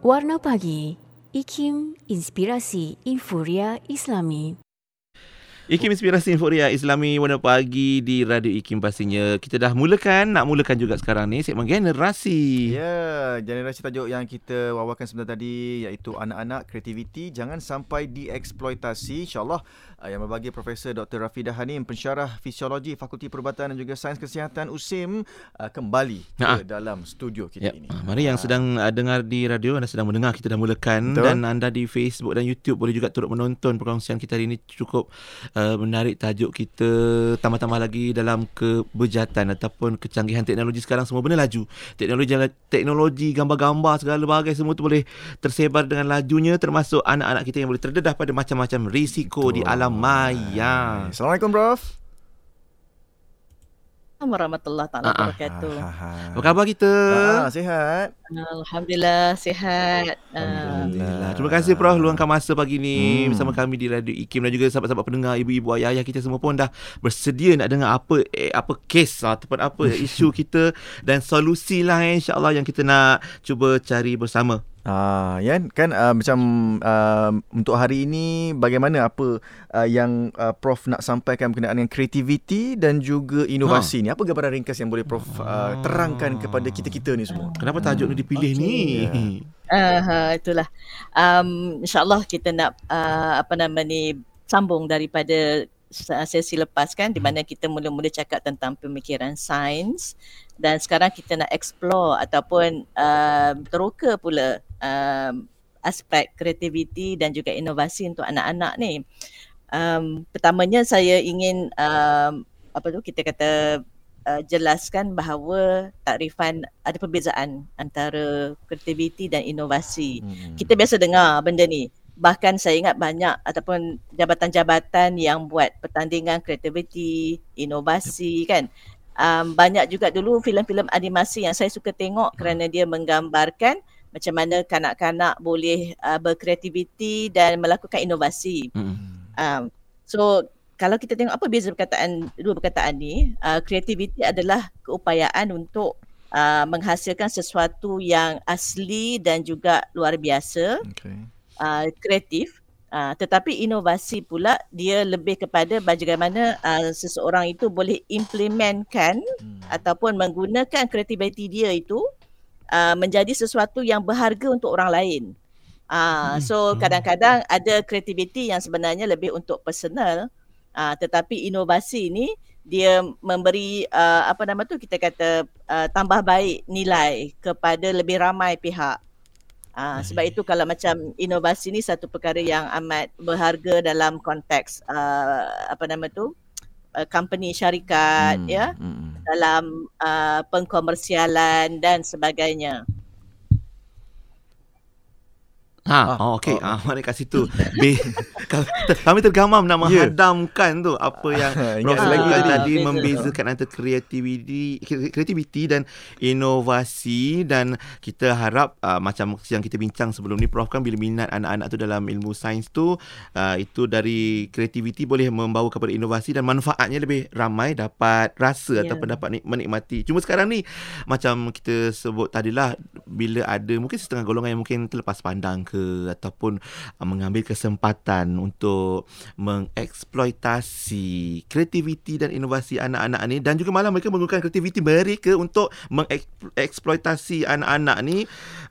Warna Pagi, IKIM Inspirasi Inforia Islami. IKIM Inspirasi Inforia Islami Warna Pagi di Radio IKIM pastinya. Kita dah mulakan, nak mulakan juga sekarang ni segmen generasi. Ya, generasi tajuk yang kita wawarkan sebentar tadi iaitu anak-anak kreativiti jangan sampai dieksploitasi. InsyaAllah uh, yang berbagi Profesor Dr. Rafidah Hanim, pensyarah fisiologi Fakulti Perubatan dan juga Sains Kesihatan USIM uh, kembali Ha. ke dalam studio kita Ya, ini. ah, mari yang Ah. sedang uh, dengar di radio, anda sedang mendengar kita dah mulakan Betul. dan anda di Facebook dan YouTube boleh juga turut menonton perkongsian kita hari ini cukup uh, menarik tajuk kita tambah-tambah lagi dalam kebejatan ataupun kecanggihan teknologi sekarang semua benda laju. Teknologi teknologi gambar-gambar segala bagai semua tu boleh tersebar dengan lajunya termasuk anak-anak kita yang boleh terdedah pada macam-macam risiko di alam maya. Assalamualaikum Prof. warahmatullahi Ah, taala ah. wabarakatuh. Apa khabar kita? Ah, sihat. Alhamdulillah sihat. Ah, Alhamdulillah. Terima kasih Prof luangkan masa pagi ni Hmm. bersama kami di Radio IKIM dan juga sahabat-sahabat pendengar ibu-ibu ayah-ayah kita semua pun dah bersedia nak dengar apa eh, apa kes lah, ataupun apa isu kita dan solusi lah eh, insya-Allah yang kita nak cuba cari bersama. Ah, Yan, kan uh, macam uh, untuk hari ini bagaimana apa uh, yang uh, Prof nak sampaikan berkenaan dengan kreativiti dan juga inovasi ni? Apa gambaran ringkas yang boleh Prof uh, terangkan kepada kita-kita ni semua? Kenapa tajuk ni dipilih Okey. ni? Ya. ah, itulah. Um, InsyaAllah kita nak uh, apa nama ni sambung daripada se- sesi lepas kan di mana kita mula-mula cakap tentang pemikiran sains dan sekarang kita nak explore ataupun uh, teroka pula um, aspek kreativiti dan juga inovasi untuk anak-anak ni. Um, pertamanya saya ingin um, apa tu kita kata uh, jelaskan bahawa takrifan ada perbezaan antara kreativiti dan inovasi. Hmm. Kita biasa dengar benda ni. Bahkan saya ingat banyak ataupun jabatan-jabatan yang buat pertandingan kreativiti, inovasi kan. Um, banyak juga dulu filem-filem animasi yang saya suka tengok kerana dia menggambarkan macam mana kanak-kanak boleh uh, berkreativiti dan melakukan inovasi. Hmm. Um, so kalau kita tengok apa beza perkataan dua perkataan ni, uh, creativity adalah keupayaan untuk uh, menghasilkan sesuatu yang asli dan juga luar biasa, Okay. uh, kreatif. Uh, tetapi inovasi pula dia lebih kepada bagaimana uh, seseorang itu boleh implementkan Hmm. ataupun menggunakan kreativiti dia itu uh, menjadi sesuatu yang berharga untuk orang lain. Uh, Hmm. so kadang-kadang ada kreativiti yang sebenarnya lebih untuk personal uh, tetapi inovasi ni dia memberi uh, apa nama tu kita kata uh, tambah baik nilai kepada lebih ramai pihak. Uh, sebab itu kalau macam inovasi ni satu perkara yang amat berharga dalam konteks uh, apa nama tu uh, company syarikat Hmm. ya Hmm. Dalam uh, pengkomersialan dan sebagainya. Ha, Ah, oh, okey. oh, Ah, mari kat situ. Be, kami tergamam nak Ya. menghadamkan tu apa yang Ingat Prof lagi tadi. Beza. membezakan antara kreativiti kreativiti dan inovasi dan kita harap uh, macam yang kita bincang sebelum ni Prof kan bila minat anak-anak tu dalam ilmu sains tu uh, itu dari kreativiti boleh membawa kepada inovasi dan manfaatnya lebih ramai dapat rasa Ya. ataupun dapat nik- menikmati. Cuma sekarang ni macam kita sebut tadilah bila ada mungkin setengah golongan yang mungkin terlepas pandang ke ataupun uh, mengambil kesempatan untuk mengeksploitasi kreativiti dan inovasi anak-anak ni dan juga malah mereka menggunakan kreativiti mereka untuk mengeksploitasi anak-anak ni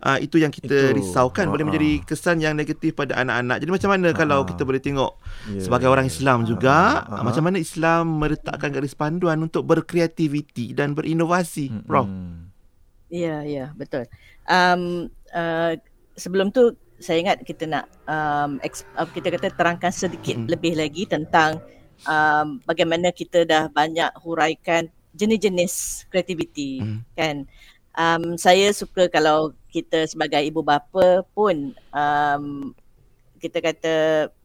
uh, itu yang kita Itu. risaukan boleh menjadi kesan yang negatif pada anak-anak. Jadi macam mana kalau kita boleh tengok Ya, sebagai ya, orang ya. Islam juga Ha, ha. macam mana Islam meletakkan garis panduan untuk berkreativiti dan berinovasi, Hmm, Prof? Ya, ya, betul. Um, uh, sebelum tu saya ingat kita nak um, uh, kita kata terangkan sedikit Mm-mm. lebih lagi tentang um, bagaimana kita dah banyak huraikan jenis-jenis kreativiti Mm. kan. Um, saya suka kalau kita sebagai ibu bapa pun um, kita kata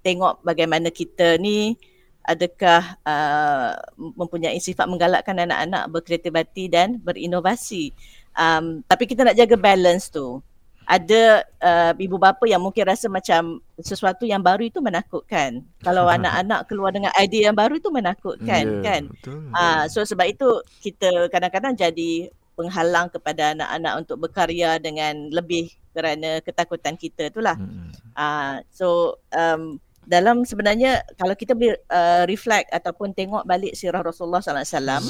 tengok bagaimana kita ni adakah uh, mempunyai sifat menggalakkan anak-anak berkreativiti dan berinovasi. Um, tapi kita nak jaga balance tu. Ada uh, ibu bapa yang mungkin rasa macam sesuatu yang baru itu menakutkan. Kalau anak-anak keluar dengan idea yang baru itu menakutkan Ya, kan. Betul. Ah, so sebab itu kita kadang-kadang jadi penghalang kepada anak-anak untuk berkarya dengan lebih kerana ketakutan kita itulah. Hmm. Uh, so um, dalam sebenarnya kalau kita boleh uh, reflect ataupun tengok balik sirah Rasulullah sallallahu alaihi wasallam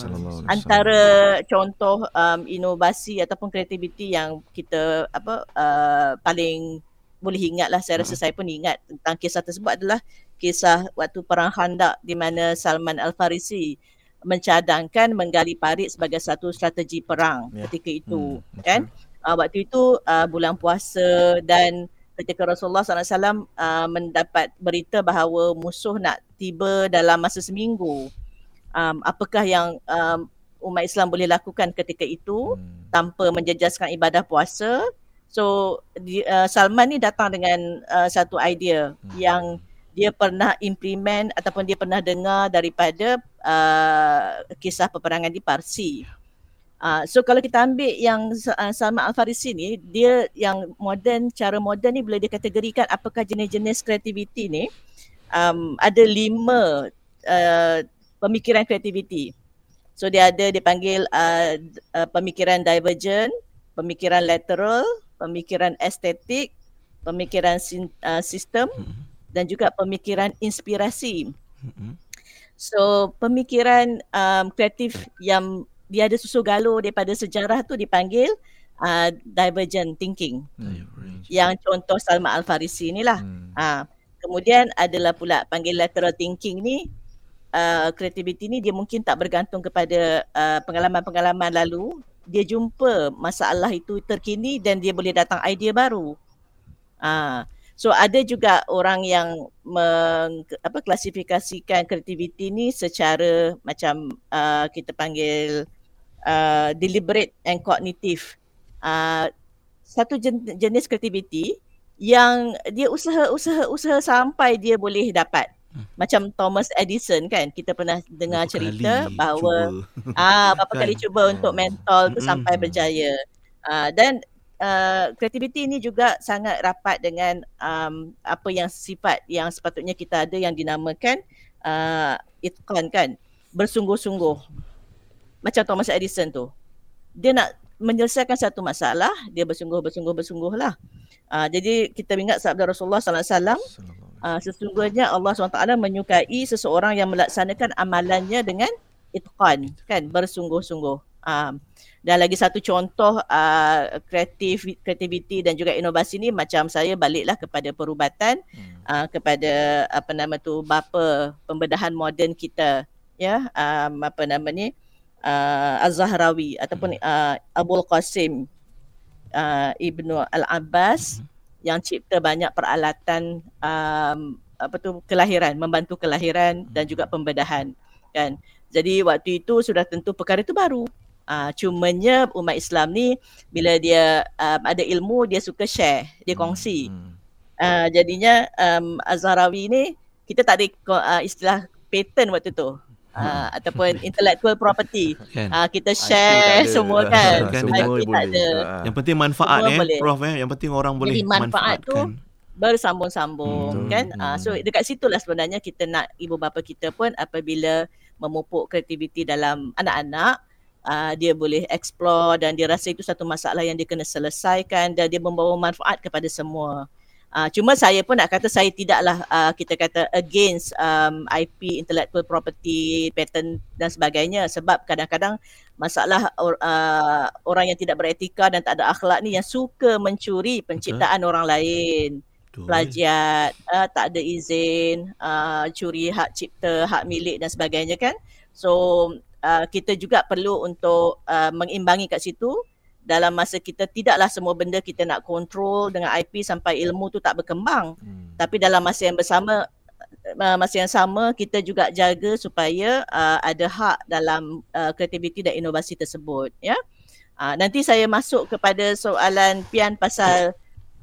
antara contoh um, inovasi ataupun kreativiti yang kita apa uh, paling boleh ingat lah saya rasa saya pun ingat tentang kisah tersebut adalah kisah waktu perang Khandaq di mana Salman Al-Farisi mencadangkan menggali parit sebagai satu strategi perang Ya. ketika itu Hmm, kan? Uh, waktu itu uh, bulan puasa dan ketika Rasulullah SAW uh, mendapat berita bahawa musuh nak tiba dalam masa seminggu um, apakah yang um, umat Islam boleh lakukan ketika itu Hmm. tanpa menjejaskan ibadah puasa so di, uh, Salman ni datang dengan uh, satu idea Hmm. yang dia pernah implement ataupun dia pernah dengar daripada uh, kisah peperangan di Parsi. Uh, so kalau kita ambil yang uh, Salman Al-Farisi ni, dia yang moden, cara moden ni boleh dikategorikan apakah jenis-jenis kreativiti ni. Um, ada lima uh, pemikiran kreativiti. So dia ada dipanggil uh, uh, pemikiran divergent, pemikiran lateral, pemikiran estetik, pemikiran sin, uh, sistem Mm-mm. dan juga pemikiran inspirasi. Mm-mm. So pemikiran um, kreatif yang dia ada susu galuh daripada sejarah tu dipanggil uh, divergent thinking. Hmm. Yang contoh Salman Al-Farisi ni lah. Hmm. Uh, kemudian adalah pula panggil lateral thinking ni uh, creativity ni dia mungkin tak bergantung kepada uh, pengalaman-pengalaman lalu. Dia jumpa masalah itu terkini dan dia boleh datang idea baru. Uh, so ada juga orang yang meng, apa klasifikasikan kreativiti ni secara macam uh, kita panggil uh, deliberate and cognitive. Uh, satu jen, jenis kreativiti yang dia usaha-usaha-usaha sampai dia boleh dapat. Hmm. Macam Thomas Edison kan kita pernah dengar Berapa cerita kali bahawa cuba. ah berapa Kan? kali cuba untuk mentol tu Mm-mm. sampai berjaya. Uh, dan uh, kreativiti ini juga sangat rapat dengan um, apa yang sifat yang sepatutnya kita ada yang dinamakan uh, itqan kan bersungguh-sungguh macam Thomas Edison tu. Dia nak menyelesaikan satu masalah dia bersungguh bersungguh bersungguh lah. Uh, jadi kita ingat sabda Rasulullah sallallahu alaihi wasallam Sallallahu alaihi uh, sesungguhnya Allah SWT menyukai seseorang yang melaksanakan amalannya dengan itqan kan? Bersungguh-sungguh. Um, dan lagi satu contoh uh, kreatif kreativiti dan juga inovasi ni macam saya baliklah kepada perubatan Hmm. uh, kepada apa nama tu bapa pembedahan moden kita. Ya um, apa nama ni uh, Az-Zahrawi ataupun uh, Abul Qasim uh, Ibnu Al-Abbas yang cipta banyak peralatan um, apa tu kelahiran membantu kelahiran dan juga pembedahan kan. Jadi waktu itu sudah tentu perkara itu baru. Uh, cumanya umat Islam ni bila dia um, ada ilmu dia suka share dia kongsi. Hmm. uh, jadinya um, Az-Zahrawi ni kita tak ada uh, istilah patent waktu tu uh, ataupun intellectual property Kan? uh, kita IP share tak ada. semua kan Kan, Semua IP boleh. tak ada Ah. Yang penting manfaat Semua eh boleh. Prof eh. Yang penting orang boleh Jadi manfaat tu manfaatkan. bersambung-sambung Hmm. kan uh, so dekat situlah sebenarnya kita nak ibu bapa kita pun apabila memupuk kreativiti dalam anak-anak uh, dia boleh explore dan dia rasa itu satu masalah yang dia kena selesaikan dan dia membawa manfaat kepada semua Uh, cuma saya pun nak kata saya tidaklah uh, kita kata against um, IP intellectual property patent dan sebagainya sebab kadang-kadang masalah or, uh, orang yang tidak beretika dan tak ada akhlak ni yang suka mencuri penciptaan orang lain Betul. plagiat, uh, tak ada izin, uh, curi hak cipta, hak milik dan sebagainya kan. So uh, kita juga perlu untuk uh, mengimbangi kat situ dalam masa kita tidaklah semua benda kita nak kontrol dengan IP sampai ilmu tu tak berkembang. Hmm. Tapi dalam masa yang bersama uh, masa yang sama kita juga jaga supaya uh, ada hak dalam uh, kreativiti dan inovasi tersebut ya. Uh, nanti saya masuk kepada soalan Pian pasal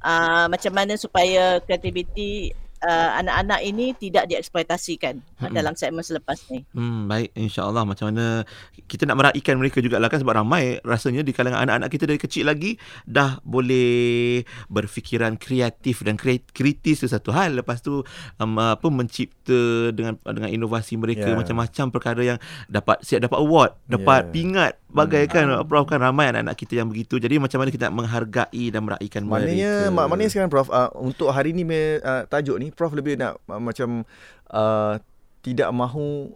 uh, macam mana supaya kreativiti uh, anak-anak ini tidak dieksploitasikan Mm-mm. dalam segmen selepas ni. Hmm, baik insya-Allah macam mana kita nak meraihkan mereka jugalah kan sebab ramai rasanya di kalangan anak-anak kita dari kecil lagi dah boleh berfikiran kreatif dan kritis tu satu hal lepas tu um, apa mencipta dengan dengan inovasi mereka Ya. macam-macam perkara yang dapat siap dapat award, dapat Ya. pingat bagaikan hmm. Prof kan ramai anak-anak kita yang begitu. Jadi macam mana kita nak menghargai dan meraihkan Maknanya, mereka. mak, maknanya sekarang Prof, uh, untuk hari ni uh, tajuk ni, Prof lebih nak uh, macam uh, tidak mahu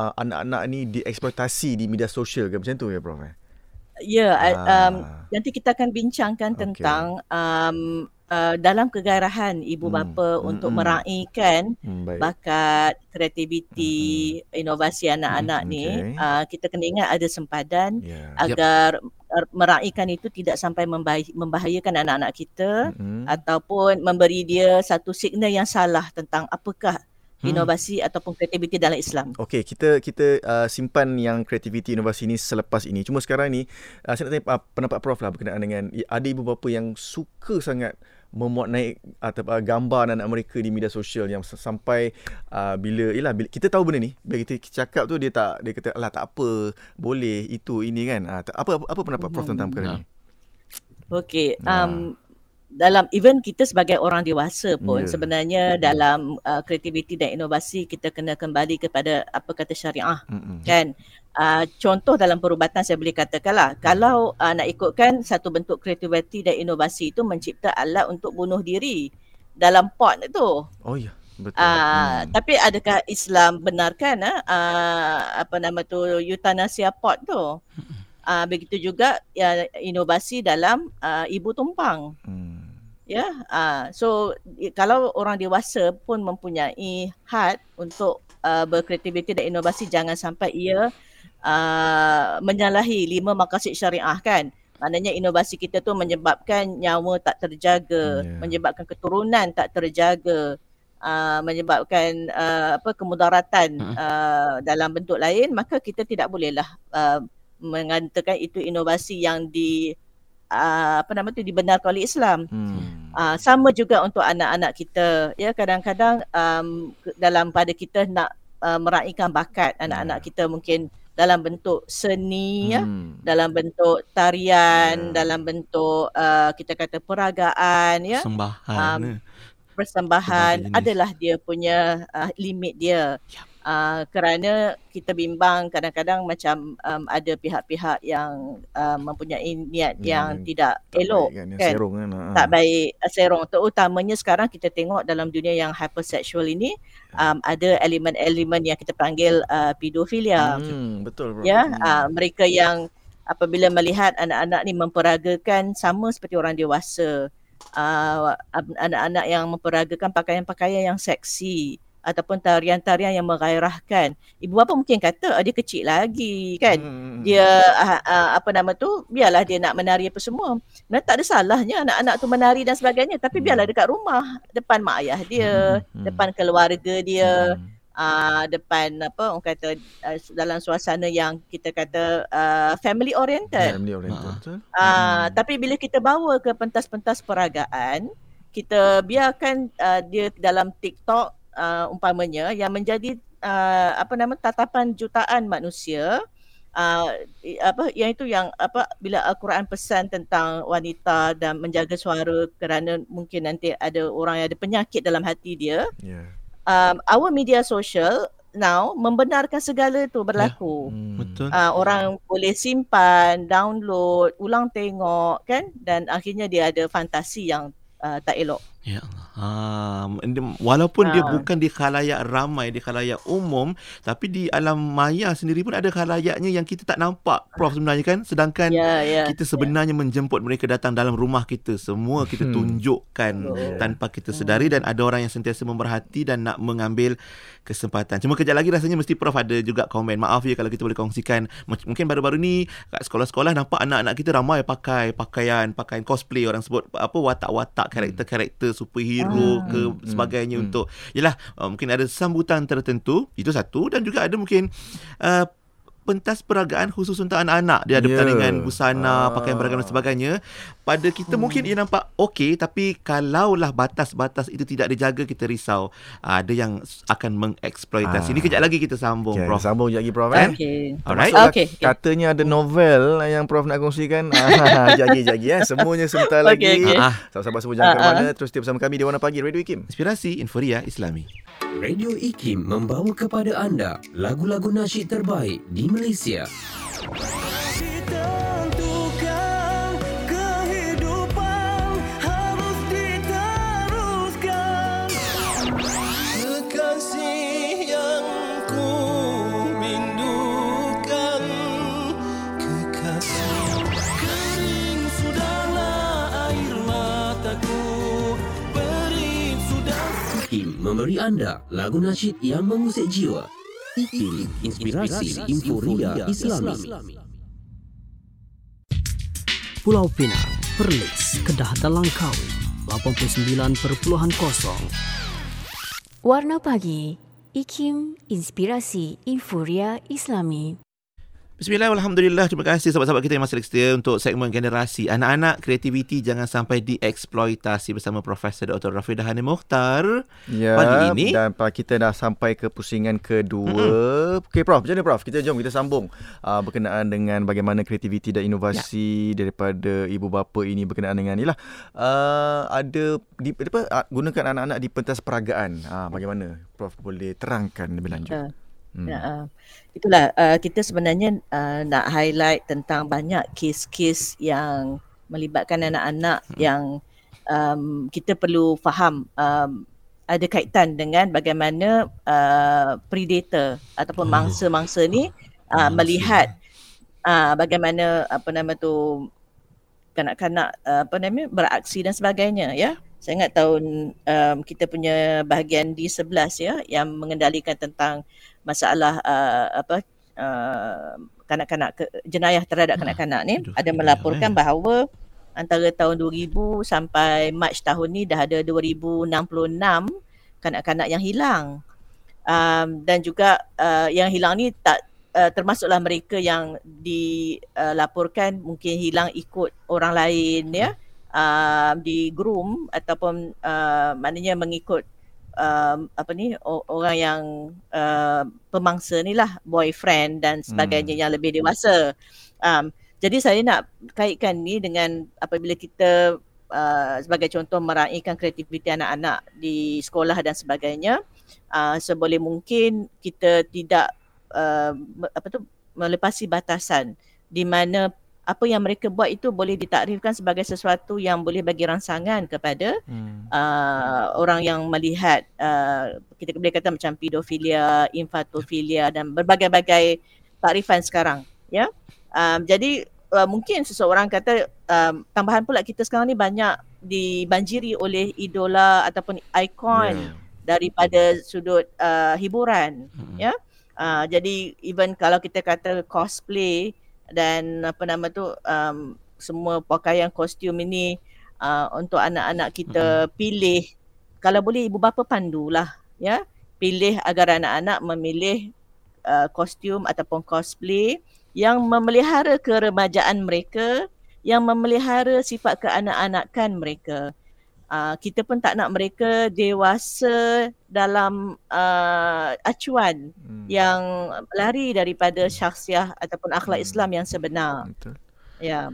uh, anak-anak ni dieksploitasi di media sosial ke macam tu ya Prof? Eh? Ya, yeah, um, nanti kita akan bincangkan okay. tentang um, uh, dalam kegairahan ibu hmm. bapa hmm. untuk hmm. meraihkan hmm, bakat, kreativiti, hmm. inovasi anak-anak hmm. ni, okay. uh, kita kena ingat ada sempadan yeah. agar yep. meraihkan itu tidak sampai membahayakan anak-anak kita hmm. ataupun memberi dia satu signal yang salah tentang apakah hmm. inovasi ataupun kreativiti dalam Islam. Okey, kita kita uh, simpan yang kreativiti inovasi ini selepas ini. Cuma sekarang ni uh, saya nak tanya uh, pendapat Prof lah berkenaan dengan ada ibu bapa yang suka sangat memuat naik atau uh, gambar anak-anak mereka di media sosial yang sampai uh, bila yalah bila kita tahu benda ni bila kita cakap tu dia tak dia kata alah tak apa boleh itu ini kan uh, apa apa pendapat Prof hmm. tentang perkara hmm. ni Okey um dalam even kita sebagai orang dewasa pun yeah. sebenarnya mm. dalam uh, kreativiti dan inovasi kita kena kembali kepada apa kata syariah mm-hmm. kan uh, contoh dalam perubatan saya boleh katakanlah mm. kalau uh, nak ikutkan satu bentuk kreativiti dan inovasi itu mencipta alat untuk bunuh diri dalam pot itu oh ya yeah. Betul. Uh, hmm. Tapi adakah Islam benarkan uh, apa nama tu eutanasia pot tu? Uh, begitu juga ya, inovasi dalam uh, ibu tumpang. Hmm. Ya, yeah, uh, so kalau orang dewasa pun mempunyai had untuk uh, berkreativiti dan inovasi, jangan sampai ia uh, menyalahi lima makasid syariah kan. Maknanya inovasi kita tu menyebabkan nyawa tak terjaga, yeah. menyebabkan keturunan tak terjaga, uh, menyebabkan uh, apa kemudaratan uh, dalam bentuk lain, maka kita tidak bolehlah uh, mengatakan itu inovasi yang di uh, apa nama tu dibenarkan oleh Islam. Hmm. Uh, sama juga untuk anak-anak kita. Ya kadang-kadang um, dalam pada kita nak uh, meraihkan bakat anak-anak yeah. kita mungkin dalam bentuk seni ya, hmm. ya, dalam bentuk tarian, yeah. dalam bentuk uh, kita kata peragaan ya. Persembahan. Um, persembahan adalah dia punya uh, limit dia. Yep. Uh, kerana kita bimbang kadang-kadang macam um, ada pihak-pihak yang uh, mempunyai niat ya, yang tidak tak elok baik kan, kan? Serong kan? Ha. tak baik uh, serong terutamanya sekarang kita tengok dalam dunia yang hypersexual ini ya. um, ada elemen-elemen yang kita panggil uh, pedofilia hmm, betul bro. ya uh, mereka yang apabila melihat anak-anak ni memperagakan sama seperti orang dewasa uh, anak-anak yang memperagakan pakaian-pakaian yang seksi ataupun tarian-tarian yang menggairahkan. Ibu bapa mungkin kata oh, dia kecil lagi kan. Hmm, hmm, hmm. Dia uh, uh, apa nama tu biarlah dia nak menari apa semua. Memang tak ada salahnya anak-anak tu menari dan sebagainya tapi biarlah dekat rumah depan mak ayah dia, hmm. depan keluarga dia. Hmm. Uh, depan apa orang kata uh, dalam suasana yang kita kata uh, family oriented. Family oriented. Uh, uh, hmm. tapi bila kita bawa ke pentas-pentas peragaan, kita biarkan uh, dia dalam TikTok uh, umpamanya yang menjadi uh, apa nama tatapan jutaan manusia uh, apa yang itu yang apa bila al-Quran pesan tentang wanita dan menjaga suara kerana mungkin nanti ada orang yang ada penyakit dalam hati dia yeah. um, our media social now membenarkan segala itu berlaku. Yeah. Hmm. Betul. Uh, orang boleh simpan, download, ulang tengok kan dan akhirnya dia ada fantasi yang uh, tak elok. Ya Allah. Ha, walaupun ha. dia bukan di khalayak ramai, di khalayak umum, tapi di alam maya sendiri pun ada khalayaknya yang kita tak nampak, Prof sebenarnya kan? Sedangkan ya, ya, kita ya. sebenarnya ya. menjemput mereka datang dalam rumah kita, semua kita hmm. tunjukkan hmm. tanpa kita sedari dan ada orang yang sentiasa memerhati dan nak mengambil kesempatan. Cuma kejap lagi rasanya mesti Prof ada juga komen. Maaf ya kalau kita boleh kongsikan. Mungkin baru-baru ni kat sekolah-sekolah nampak anak-anak kita ramai pakai pakaian, pakaian cosplay orang sebut apa watak-watak karakter-karakter superhero ah. ke hmm. sebagainya hmm. untuk yalah uh, mungkin ada sambutan tertentu itu satu dan juga ada mungkin uh, pentas peragaan khusus untuk anak-anak. Dia ada yeah. pertandingan busana, uh. pakaian beragam dan sebagainya. Pada kita hmm. mungkin ia nampak okey tapi kalaulah batas-batas itu tidak dijaga kita risau. Uh, ada yang akan mengeksploitasi. Uh. Ini kejap lagi kita sambung okay, Prof. Sambung lagi Prof. Kan? Okay. Alright. Okay. Katanya ada novel yang Prof nak kongsikan. Jagi-jagi ya. Semuanya sebentar lagi. Okay, okay. Uh. Sahabat-sahabat semua jangan ke mana. Terus stay bersama kami di Warna Pagi Radio Ikim. Inspirasi Inforia Islami. Radio IKIM membawa kepada anda lagu-lagu nasyid terbaik di Malaysia. Memberi anda lagu nasyid yang mengusik jiwa. IKIM, inspirasi inforia Islami. Pulau Pinang, Perlis, Kedah dan Langkawi 89.0 Warna Pagi IKIM Inspirasi Inforia Islami Bismillahirrahmanirrahim. Terima kasih sahabat-sahabat kita yang masih setia untuk segmen generasi anak-anak kreativiti jangan sampai dieksploitasi bersama Profesor Dr. Rafidah Hani Mukhtar. Ya, Pagi ini. dan kita dah sampai ke pusingan kedua. Mm-hmm. Okey Prof, macam mana Prof? Kita jom kita sambung uh, berkenaan dengan bagaimana kreativiti dan inovasi ya. daripada ibu bapa ini berkenaan dengan inilah uh, ada di apa gunakan anak-anak di pentas peragaan. Uh, bagaimana Prof boleh terangkan lebih lanjut? Uh, hmm. uh, itulah uh, kita sebenarnya uh, nak highlight tentang banyak kes-kes yang melibatkan anak-anak hmm. yang um, kita perlu faham um, ada kaitan dengan bagaimana uh, predator ataupun mangsa-mangsa ni uh, melihat uh, bagaimana apa nama tu kanak-kanak uh, apa namanya beraksi dan sebagainya ya. Saya ingat tahun um, kita punya bahagian di 11 ya yang mengendalikan tentang masalah uh, apa uh, kanak-kanak ke, jenayah terhadap kanak-kanak ni Aduh, ada ya, melaporkan eh. bahawa antara tahun 2000 sampai Mac tahun ni dah ada 2066 kanak-kanak yang hilang. Um, dan juga uh, yang hilang ni tak uh, termasuklah mereka yang dilaporkan uh, mungkin hilang ikut orang lain ya uh, di groom ataupun uh, maknanya mengikut uh, apa ni orang yang uh, pemangsa ni lah boyfriend dan sebagainya hmm. yang lebih dewasa. Um, jadi saya nak kaitkan ni dengan apabila kita uh, sebagai contoh meraihkan kreativiti anak-anak di sekolah dan sebagainya uh, seboleh mungkin kita tidak uh, apa tu melepasi batasan di mana apa yang mereka buat itu boleh ditakrifkan sebagai sesuatu yang boleh bagi rangsangan kepada hmm. uh, orang yang melihat uh, kita boleh kata macam pedofilia, infatofilia dan berbagai-bagai takrifan sekarang ya. Um, jadi uh, mungkin seseorang kata um, tambahan pula kita sekarang ni banyak dibanjiri oleh idola ataupun ikon yeah. daripada sudut uh, hiburan hmm. ya. Uh, jadi even kalau kita kata cosplay dan apa nama tu um, semua pakaian kostum ini uh, untuk anak-anak kita hmm. pilih. Kalau boleh ibu bapa pandulah ya. Pilih agar anak-anak memilih uh, kostum ataupun cosplay yang memelihara keremajaan mereka yang memelihara sifat keanak-anakan mereka uh, kita pun tak nak mereka dewasa dalam uh, acuan hmm. yang lari daripada syakhsiah ataupun akhlak Hmm. Islam yang sebenar. Betul. Ya.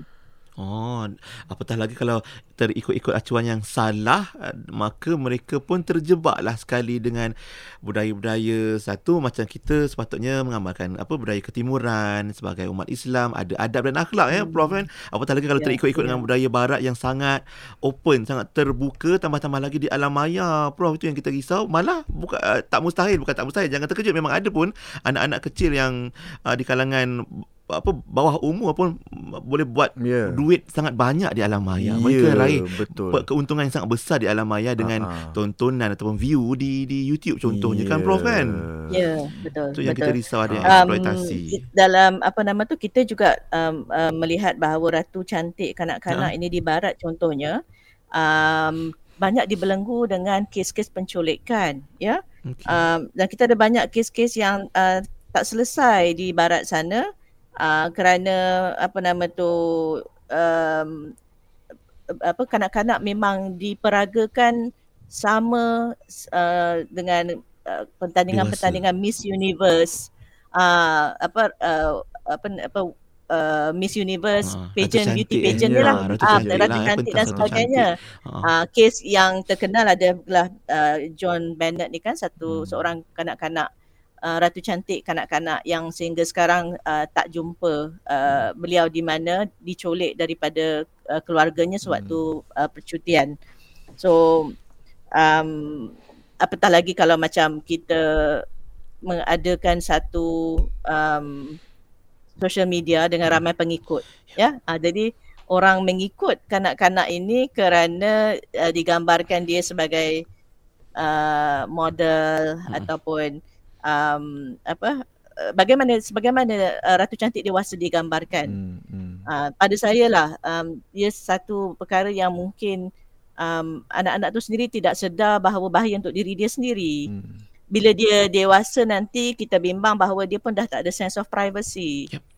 Oh, apatah lagi kalau terikut-ikut acuan yang salah, eh, maka mereka pun terjebaklah sekali dengan budaya-budaya satu macam kita sepatutnya mengamalkan apa budaya ketimuran sebagai umat Islam, ada adab dan akhlak ya, Prof kan. Apatah lagi kalau Ya, terikut-ikut ya. dengan budaya barat yang sangat open, sangat terbuka, tambah-tambah lagi di alam maya, Prof itu yang kita risau. Malah bukan uh, tak mustahil, bukan tak mustahil. Jangan terkejut memang ada pun anak-anak kecil yang uh, di kalangan apa bawah umur pun boleh buat Ya. duit sangat banyak di alam maya. Ya, Mereka raih betul. keuntungan yang sangat besar di alam maya dengan Ha-ha. tontonan ataupun view di di YouTube contohnya kan Prof kan. Ya, betul. Itu yang betul. kita risau ada yang Um, eksploitasi. ki- dalam apa nama tu kita juga um, uh, melihat bahawa ratu cantik kanak-kanak Ha. ini di barat contohnya um, banyak dibelenggu dengan kes-kes penculikan ya Okay. um, dan kita ada banyak kes-kes yang uh, tak selesai di barat sana uh, kerana apa nama tu um, apa kanak-kanak memang diperagakan sama uh, dengan uh, pertandingan-pertandingan Miss Universe uh, apa uh, apa apa uh, Miss Universe Ah, pageant Ratu beauty pageant eh. ni lah Ya, Ratu Ah, Cantik Ratu lah, cantik dan sebagainya Ha. uh, kes yang terkenal adalah uh, John Bennett ni kan satu Hmm. seorang kanak-kanak uh, ratu cantik kanak-kanak yang sehingga sekarang uh, tak jumpa uh, beliau di mana diculik daripada uh, keluarganya sewaktu uh, percutian. So um apatah lagi kalau macam kita mengadakan satu um, social media dengan ramai pengikut ya. Uh, jadi orang mengikut kanak-kanak ini kerana uh, digambarkan dia sebagai uh, model hmm. ataupun um, apa uh, bagaimana sebagaimana uh, Ratu Cantik dewasa digambarkan. Hmm. Hmm. Uh, pada saya lah um, ia satu perkara yang mungkin um, anak-anak tu sendiri tidak sedar bahawa bahaya untuk diri dia sendiri. Hmm. Bila dia dewasa nanti kita bimbang bahawa dia pun dah tak ada sense of privacy. Yep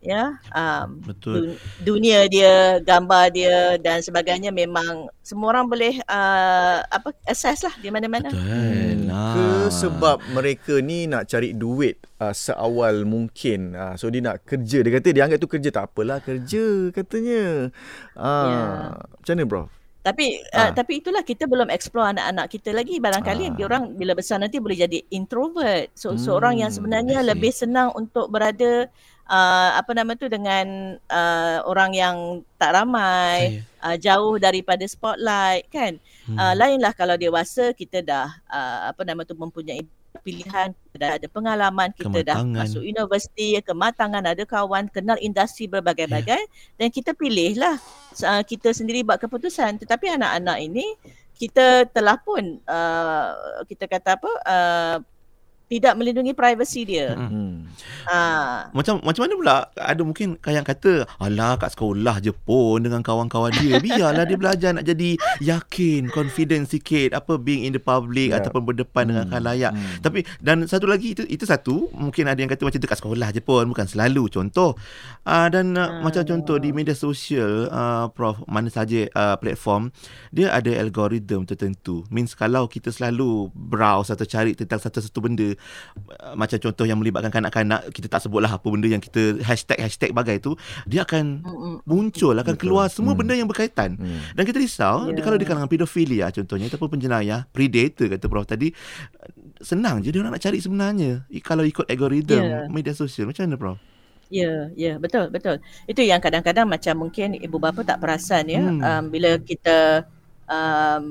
ya um, betul. dunia dia gambar dia dan sebagainya memang semua orang boleh uh, apa access lah di mana-mana. Betul. Hmm. ke sebab mereka ni nak cari duit uh, seawal mungkin. Uh, so dia nak kerja. Dia kata dia anggap tu kerja. Tak apalah kerja katanya. Uh, yeah. macam mana bro? Tapi ha. uh, tapi itulah kita belum explore anak-anak kita lagi. Barangkali ha. dia orang bila besar nanti boleh jadi introvert. So hmm, seorang yang sebenarnya lebih senang untuk berada uh, apa nama tu dengan uh, orang yang tak ramai uh, jauh daripada spotlight kan hmm. uh, lainlah kalau dewasa kita dah uh, apa nama tu mempunyai pilihan dah ada pengalaman kita dah masuk universiti kematangan ada kawan kenal industri berbagai-bagai yeah. dan kita pilihlah uh, kita sendiri buat keputusan tetapi anak-anak ini kita telah pun uh, kita kata apa uh, tidak melindungi privasi dia. Hmm. Ha. Macam macam mana pula ada mungkin yang kata alah kat sekolah je pun dengan kawan-kawan dia biarlah dia belajar nak jadi yakin, confident sikit apa being in the public yeah. ataupun berdepan hmm. dengan khalayak. Hmm. Tapi dan satu lagi itu itu satu mungkin ada yang kata macam dekat sekolah je pun bukan selalu contoh. Uh, dan uh, hmm. macam contoh di media sosial uh, prof mana saja uh, platform dia ada algoritma tertentu. Means kalau kita selalu browse atau cari tentang satu-satu benda Uh, macam contoh yang melibatkan kanak-kanak kita tak sebutlah apa benda yang kita hashtag hashtag bagai tu dia akan muncul akan Betul. keluar semua hmm. benda yang berkaitan hmm. dan kita risau yeah. kalau di kalangan pedofilia contohnya ataupun penjenayah predator kata prof tadi senang je dia orang nak cari sebenarnya kalau ikut algoritma yeah. media sosial macam mana prof Ya, yeah, ya, yeah, betul, betul. Itu yang kadang-kadang macam mungkin ibu bapa tak perasan ya, hmm. um, bila kita um,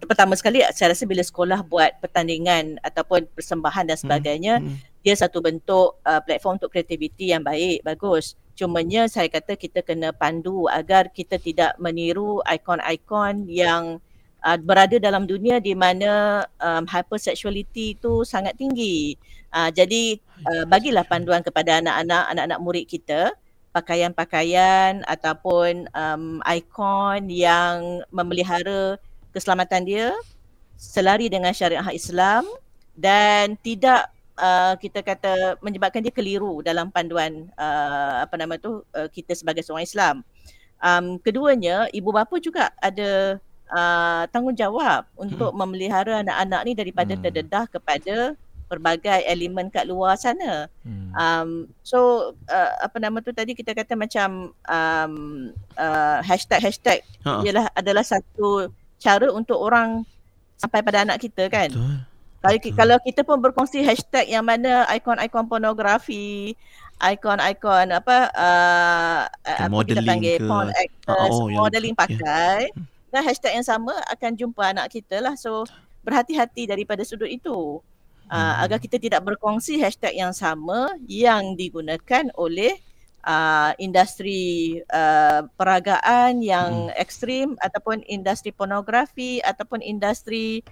pertama sekali saya rasa bila sekolah buat pertandingan ataupun persembahan dan hmm, sebagainya hmm. Hmm. dia satu bentuk uh, platform untuk kreativiti yang baik bagus cumanya saya kata kita kena pandu agar kita tidak meniru ikon-ikon yang uh, berada dalam dunia di mana um, hypersexuality itu sangat tinggi uh, jadi uh, bagilah panduan kepada anak-anak anak-anak murid kita pakaian-pakaian ataupun um, ikon yang memelihara keselamatan dia selari dengan syariat Islam dan tidak uh, kita kata menyebabkan dia keliru dalam panduan uh, apa nama tu uh, kita sebagai seorang Islam. Um, keduanya ibu bapa juga ada uh, tanggungjawab untuk hmm. memelihara anak-anak ni daripada hmm. terdedah kepada pelbagai elemen kat luar sana. Hmm. Um, so uh, apa nama tu tadi kita kata macam um, uh, hashtag hashtag ha. ialah adalah satu cara untuk orang sampai pada anak kita kan. Betul. Kalau, Betul. kalau kita pun berkongsi hashtag yang mana ikon-ikon pornografi, ikon-ikon apa uh, apa kita panggil ke. porn actors, oh, modeling yang, pakai yeah. dan hashtag yang sama akan jumpa anak kita lah. So berhati-hati daripada sudut itu. Uh, hmm. agar kita tidak berkongsi hashtag yang sama yang digunakan oleh uh, industri uh, peragaan yang hmm. ekstrim ataupun industri pornografi ataupun industri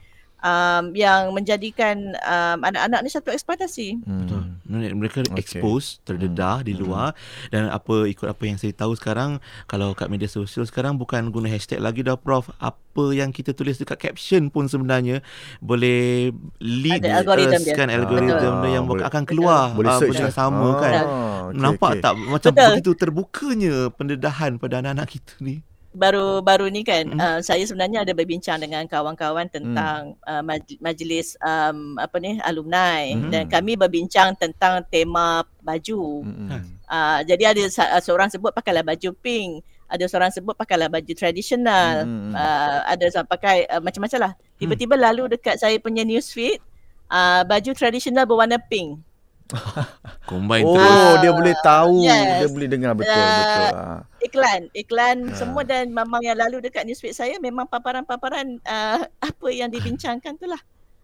um, yang menjadikan um, anak-anak ni satu eksploitasi. Hmm. Betul. Mereka okay. expose, terdedah hmm. di luar hmm. dan apa ikut apa yang saya tahu sekarang kalau kat media sosial sekarang bukan guna hashtag lagi dah prof. Apa yang kita tulis dekat caption pun sebenarnya boleh lead Ada algoritma us, kan algoritma yang oh, akan keluar boleh, uh, boleh sama oh, kan. Okay, Nampak okay. tak macam Betul. begitu terbukanya pendedahan pada anak-anak kita ni baru-baru ni kan mm. uh, saya sebenarnya ada berbincang dengan kawan-kawan tentang mm. uh, majlis um, apa ni alumni mm. dan kami berbincang tentang tema baju. Mm. Uh, jadi ada seorang sebut pakailah baju pink, ada seorang sebut pakailah baju tradisional, mm. uh, ada seorang pakai uh, macam-macam lah. Tiba-tiba mm. lalu dekat saya punya newsfeed uh, baju tradisional berwarna pink. Combine oh, terus. Oh, dia boleh tahu, yes. dia boleh dengar betul uh, betul. Uh, iklan, iklan uh. semua dan memang yang lalu dekat newsfeed saya memang paparan-paparan uh, apa yang dibincangkan tu lah.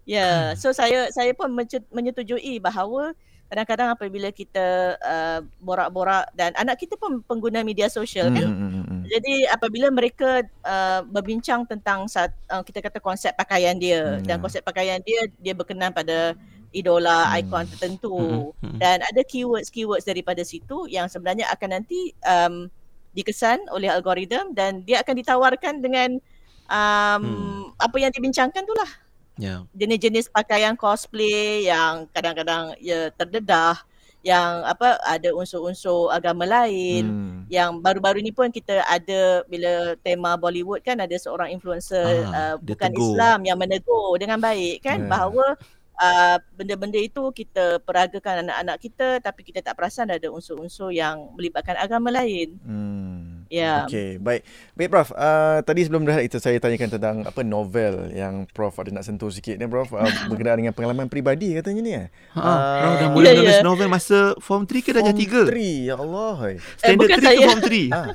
Ya, yeah. so saya saya pun menyetujui bahawa kadang-kadang apabila kita uh, borak-borak dan anak kita pun pengguna media sosial kan. Mm, mm, mm. Jadi apabila mereka uh, berbincang tentang uh, kita kata konsep pakaian dia Hmm, dan ya. konsep pakaian dia dia berkenan pada idola Hmm. ikon tertentu Hmm, hmm. dan ada keywords-keywords daripada situ yang sebenarnya akan nanti um, dikesan oleh algoritma dan dia akan ditawarkan dengan um, Hmm. apa yang dibincangkan tu lah Ya. jenis-jenis pakaian cosplay yang kadang-kadang ya terdedah yang apa ada unsur-unsur agama lain Hmm. yang baru-baru ni pun kita ada bila tema Bollywood kan ada seorang influencer Ah, uh, bukan tegur. Islam yang menegur dengan baik kan Ya. bahawa uh, benda-benda itu kita peragakan anak-anak kita tapi kita tak perasan ada unsur-unsur yang melibatkan agama lain. Hmm. Ya. Okey, baik. Baik Prof, uh, tadi sebelum dah itu saya tanyakan tentang apa novel yang Prof ada nak sentuh sikit ni Prof uh, berkenaan dengan pengalaman peribadi katanya ni eh. Ha, Ah, Prof dah mula menulis ya. novel masa form 3 ke darjah 3? 3, ya Allah. Standard bukan 3 ke saya. form 3? Ah,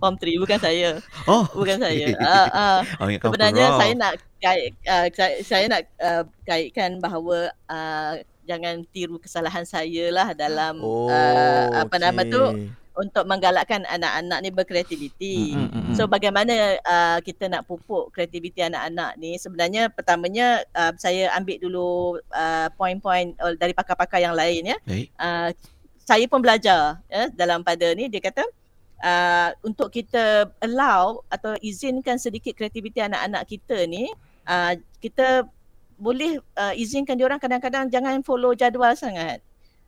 Form 3 bukan saya. Oh, Bukan saya. okey. Uh, uh, Oh, sebenarnya saya nak kait uh, saya, saya nak uh, kaitkan bahawa uh, jangan tiru kesalahan saya lah dalam oh, uh, apa nama tu untuk menggalakkan anak-anak ni berkreativiti. Mm, mm, mm, mm. So bagaimana uh, kita nak pupuk kreativiti anak-anak ni? Sebenarnya pertamanya uh, saya ambil dulu uh, poin-poin uh, dari pakar-pakar yang lain ya. Baik. Uh, saya pun belajar ya dalam pada ni dia kata uh, untuk kita allow atau izinkan sedikit kreativiti anak-anak kita ni uh, kita boleh uh, izinkan diorang kadang-kadang jangan follow jadual sangat.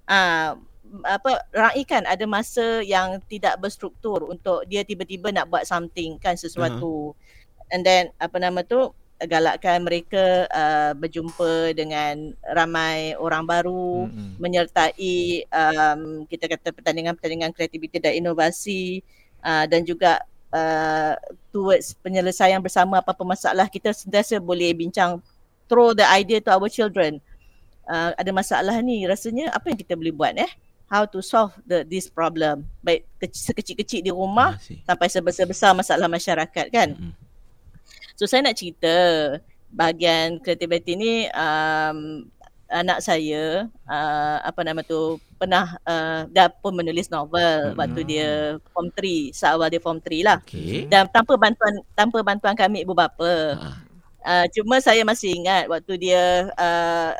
Uh, apa raikan ada masa yang tidak berstruktur untuk dia tiba-tiba nak buat something kan sesuatu. Uh-huh. And then apa nama tu galakkan mereka uh, berjumpa dengan ramai orang baru Mm-mm. menyertai um, kita kata pertandingan-pertandingan kreativiti dan inovasi uh, dan juga uh, towards penyelesaian bersama apa-apa masalah kita sentiasa boleh bincang throw the idea to our children. Uh, ada masalah ni rasanya apa yang kita boleh buat eh? How to solve the this problem. Baik kecil, sekecil-kecil di rumah Ah, sampai sebesar-besar masalah masyarakat kan? Mm-mm. So saya nak cerita bahagian kreativiti ni um, anak saya uh, apa nama tu pernah uh, dah pun menulis novel Hmm. waktu dia form 3 seawal dia form 3 lah Okey. dan tanpa bantuan tanpa bantuan kami ibu bapa Ah, uh, cuma saya masih ingat waktu dia uh,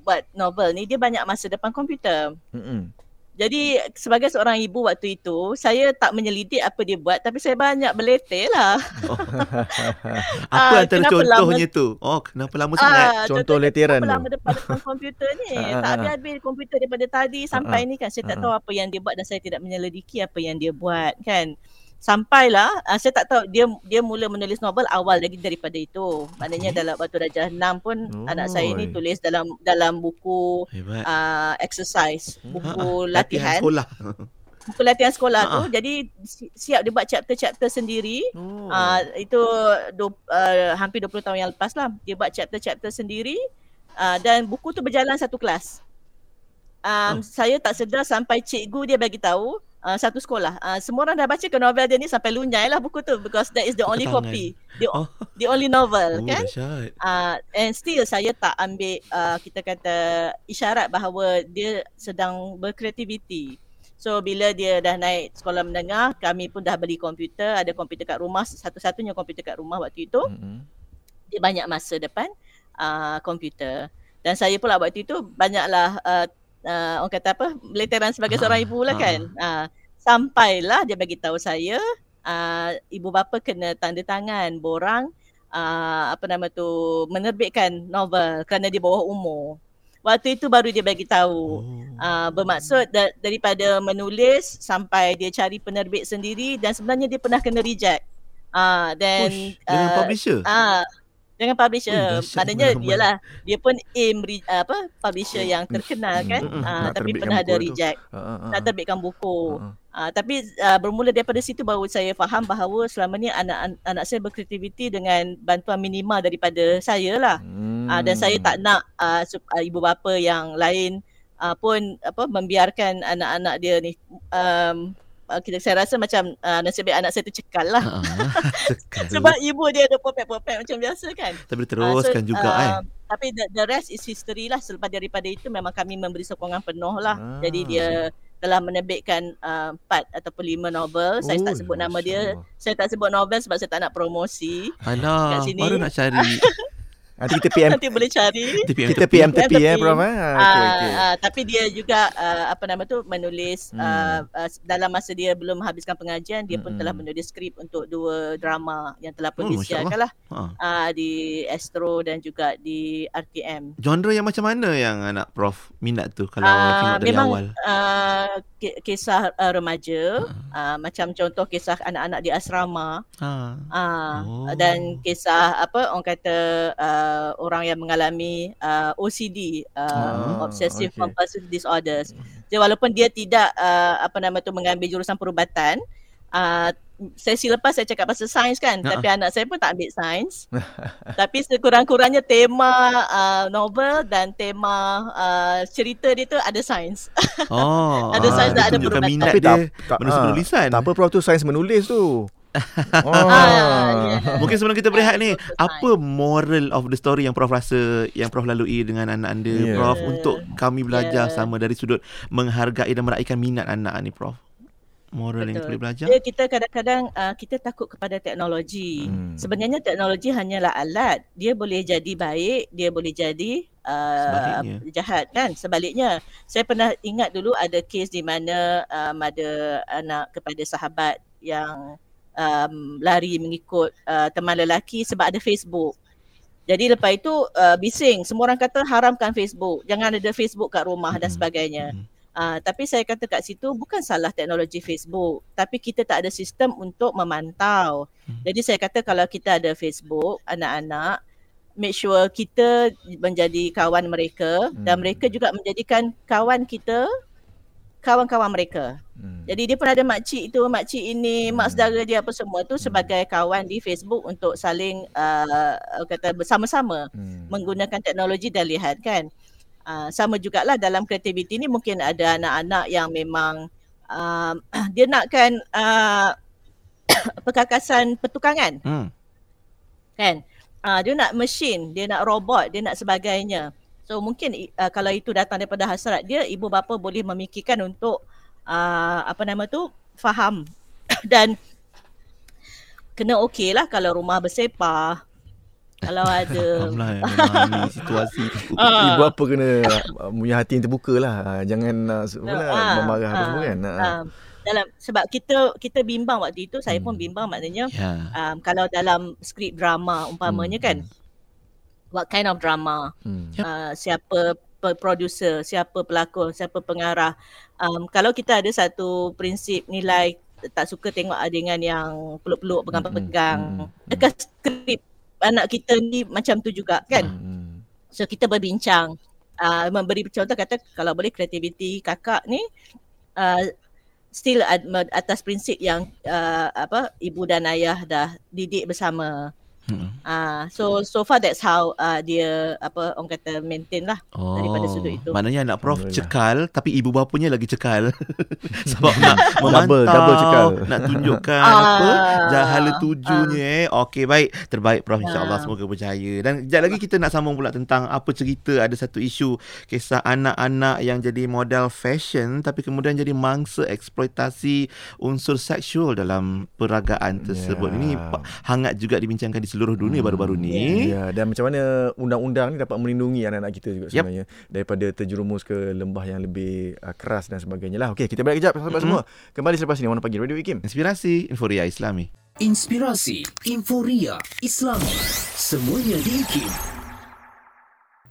buat novel ni dia banyak masa depan komputer Mm-mm. Jadi sebagai seorang ibu waktu itu saya tak menyelidik apa dia buat tapi saya banyak beleteh lah. Apa Ah, antara contohnya tu? Oh, kenapa lama sangat? Ah, Contoh contohnya letiran Kenapa tu. lama depan komputer ni? Ah, Tak habis-habis komputer daripada tadi Sampai ni kan Saya tak Ah, tahu apa yang dia buat Dan saya tidak menyelidiki Apa yang dia buat kan Sampailah uh, Saya tak tahu Dia dia mula menulis novel Awal lagi daripada itu Maknanya Okey. dalam Waktu darjah 6 pun Oh. Anak saya ni tulis dalam Dalam buku Hebat. uh, Exercise Ah, Buku ah, latihan sekolah. Buku latihan sekolah Ah, tu ah. Jadi si- siap dia buat chapter-chapter sendiri Oh. Uh, itu du, uh, hampir 20 tahun yang lepas lah. Dia buat chapter-chapter sendiri uh, dan buku tu berjalan satu kelas. Um, Oh. Saya tak sedar sampai cikgu dia bagi tahu uh, satu sekolah. Uh, semua orang dah baca ke novel dia ni sampai lunyai lah buku tu because that is the only Ketangan. copy. The, Oh. the only novel Oh, kan. Uh, and still saya tak ambil uh, kita kata isyarat bahawa dia sedang berkreativiti. So bila dia dah naik sekolah menengah, kami pun dah beli komputer, ada komputer kat rumah, satu-satunya komputer kat rumah waktu itu. Mm-mm. Dia banyak masa depan uh, komputer. Dan saya pula waktu itu banyaklah uh, uh, orang kata apa, beleteran sebagai seorang Ah, ibu lah ah. kan. Uh, sampailah dia bagi tahu saya uh, ibu bapa kena tanda tangan borang uh, apa nama tu menerbitkan novel kerana di bawah umur. Waktu itu baru dia bagi tahu. Oh. Uh, bermaksud da- daripada menulis sampai dia cari penerbit sendiri dan sebenarnya dia pernah kena reject. Ah uh, dan Ush, dengan uh, publisher. ah dengan publisher. Maknanya dialah dia pun aim re, apa publisher yang terkenal kan. Mm-mm. Ah Nak tapi pernah ada tu. reject. Ah, ah, ah. Nak terbitkan buku. Ah, ah. Uh, tapi uh, bermula daripada situ baru saya faham bahawa selama ni anak anak saya berkreativiti dengan bantuan minimal daripada saya lah. Hmm. Uh, dan saya tak nak uh, uh, ibu bapa yang lain uh, pun apa membiarkan anak-anak dia ni um, uh, kita saya rasa macam uh, nasib baik anak saya tercekal lah. Ah. Sebab ibu dia ada popek-popek macam biasa kan. Tapi Ah, teruskan so, juga ah, eh. Tapi the, the rest is history lah. Selepas daripada itu memang kami memberi sokongan penuh lah. Ah. Jadi dia telah menerbitkan uh, 4 ataupun 5 novel. Saya tak Oh, sebut nama dia. Saya tak sebut novel sebab saya tak nak promosi. Alah, baru nak cari. Nanti kita PM Nanti boleh cari. TPM. kita PM tepi eh Prof eh. Ah, Ah, Okey okey. ah, tapi dia juga uh, apa nama tu menulis Hmm. uh, uh, dalam masa dia belum habiskan pengajian dia pun Hmm. telah menulis skrip untuk dua drama yang telah pun Oh, disiarkan lah Ha. uh, di Astro dan juga di RTM. Genre yang macam mana yang anak prof minat tu kalau Ah, tengok dari memang awal? uh, ki- kisah uh, remaja uh, macam contoh kisah anak-anak di asrama Ha. uh, Oh. dan kisah apa orang kata uh, orang yang mengalami uh, OCD uh, Ah, obsessive okey. compulsive disorders. Jadi walaupun dia tidak uh, apa nama tu mengambil jurusan perubatan uh, sesi lepas saya cakap pasal sains kan Ha. tapi anak saya pun tak ambil sains tapi sekurang-kurangnya tema uh, novel dan tema uh, cerita dia tu ada sains Oh, Ada ah, sains dia tak ada perubatan. Tapi dia tak- tak- menulis ah, penulisan. Tak apa Prof tu sains menulis tu. Oh. Ah, ya. Mungkin sebelum kita berehat ni, Betul, apa moral of the story yang Prof rasa yang Prof lalui dengan anak anda, Ya. Prof, untuk kami belajar Ya. sama dari sudut menghargai dan meraihkan minat anak ni, Prof? Moral yang kita Betul. boleh belajar? Dia kita kadang-kadang uh, kita takut kepada teknologi. Hmm. Sebenarnya teknologi hanyalah alat. Dia boleh jadi baik, dia boleh jadi uh, Sebaliknya. jahat kan. Sebaliknya, saya pernah ingat dulu ada kes di mana um, ada anak kepada sahabat yang um, lari mengikut uh, teman lelaki sebab ada Facebook. Jadi lepas itu uh, bising, semua orang kata haramkan Facebook, jangan ada Facebook kat rumah dan Mm-mm. sebagainya. Mm-mm. Uh, tapi saya kata kat situ bukan salah teknologi Facebook, tapi kita tak ada sistem untuk memantau. Hmm. Jadi saya kata kalau kita ada Facebook, anak-anak make sure kita menjadi kawan mereka dan Hmm. mereka juga menjadikan kawan kita kawan-kawan mereka. Hmm. Jadi dia pun ada makcik itu, makcik ini, mak Hmm. saudara dia apa semua tu sebagai kawan di Facebook untuk saling uh, kata bersama-sama Hmm. menggunakan teknologi dan lihat kan. Uh, sama jugalah dalam kreativiti ni mungkin ada anak-anak yang memang uh, dia nakkan uh, perkakasan pertukangan Hmm. kan. Uh, dia nak mesin, dia nak robot, dia nak sebagainya. So mungkin uh, kalau itu datang daripada hasrat dia, ibu bapa boleh memikirkan untuk uh, apa nama tu faham dan kena okey lah kalau rumah bersepah. Kalau ada Fahamlah yang memahami situasi tu. Ah. Ibu apa kena uh, punya hati yang terbuka lah. Ah, Jangan uh, se- apa lah, Ah, memarah apa ah, semua kan. Ah. um, dalam sebab kita kita bimbang waktu itu, saya pun Hmm. bimbang maknanya Ya. um, kalau dalam skrip drama umpamanya Hmm, kan what kind of drama Hmm. uh, siapa producer, siapa pelakon, siapa pengarah. Um, kalau kita ada satu prinsip nilai tak suka tengok adegan yang peluk-peluk pegang-pegang. mm, mm. Dekat skrip anak kita ni macam tu juga kan. Hmm. So kita berbincang uh, memberi contoh kata kalau boleh kreativiti kakak ni uh, still atas prinsip yang uh, apa ibu dan ayah dah didik bersama. Hmm. Uh, so so far that's how uh, dia apa orang kata maintain lah. Oh, daripada sudut itu. Maknanya anak prof Alhamdulillah. cekal tapi ibu bapanya lagi cekal. Sebab nak Double, memantau, double cekal. nak tunjukkan Ah, apa jahala tujunya eh. Okey baik, terbaik prof insya-Allah Ah. semoga berjaya. Dan kejap lagi kita nak sambung pula tentang apa cerita ada satu isu kisah anak-anak yang jadi model fashion tapi kemudian jadi mangsa eksploitasi unsur seksual dalam peragaan tersebut. Ya. Ini pa- hangat juga dibincangkan di seluruh dunia baru-baru ni. Ya, dan macam mana undang-undang ni dapat melindungi anak-anak kita juga Yep. sebenarnya daripada terjerumus ke lembah yang lebih uh, keras dan sebagainya lah. Okey, kita balik kejap sahabat Mm-mm. semua. Kembali selepas ini Warna Pagi Radio Ikim. Inspirasi Inforia Islami. Inspirasi Inforia Islami Semuanya di IKIM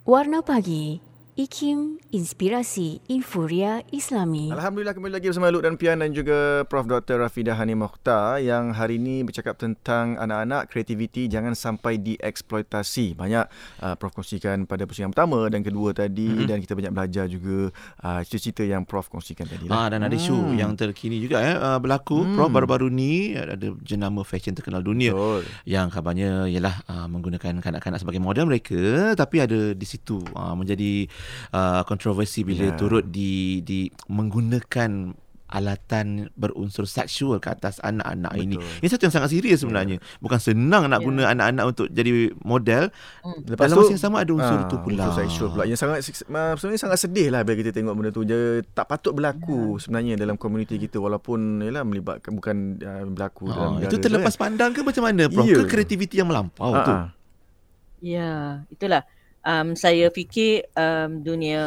Warna Pagi IKIM Inspirasi Inforia Islami Alhamdulillah kembali lagi bersama Luk dan Pian dan juga Prof Dr. Rafidah Hani Mokhtar yang hari ini bercakap tentang anak-anak kreativiti jangan sampai dieksploitasi. Banyak uh, Prof kongsikan pada pusingan pertama dan kedua tadi Mhm. dan kita banyak belajar juga uh, cerita-cerita yang Prof kongsikan tadi lah. Ah dan ada isu Hmm. yang terkini juga eh uh, berlaku Hmm. Prof baru-baru ni ada jenama fashion terkenal dunia Betul. yang kabarnya ialah uh, menggunakan kanak-kanak sebagai model mereka tapi ada di situ uh, menjadi uh, kontroversi bila Ya. turut di di menggunakan alatan berunsur seksual ke atas anak-anak ini. Betul. Ini satu yang sangat serius sebenarnya. Bukan senang nak Ya. guna anak-anak untuk jadi model. Hmm. Lepas Dalam tu masa yang sama ada unsur ah, tu pula. Unsur seksual pula. Yang sangat sebenarnya sangat sedih lah bila kita tengok benda tu. Dia tak patut berlaku sebenarnya dalam komuniti kita walaupun yalah melibatkan bukan uh, berlaku dalam Ah, negara itu terlepas tu, pandang ke macam mana Prof? Ya. Ke kreativiti yang melampau kan? tu? Ah. Ya, itulah. Um, saya fikir um, dunia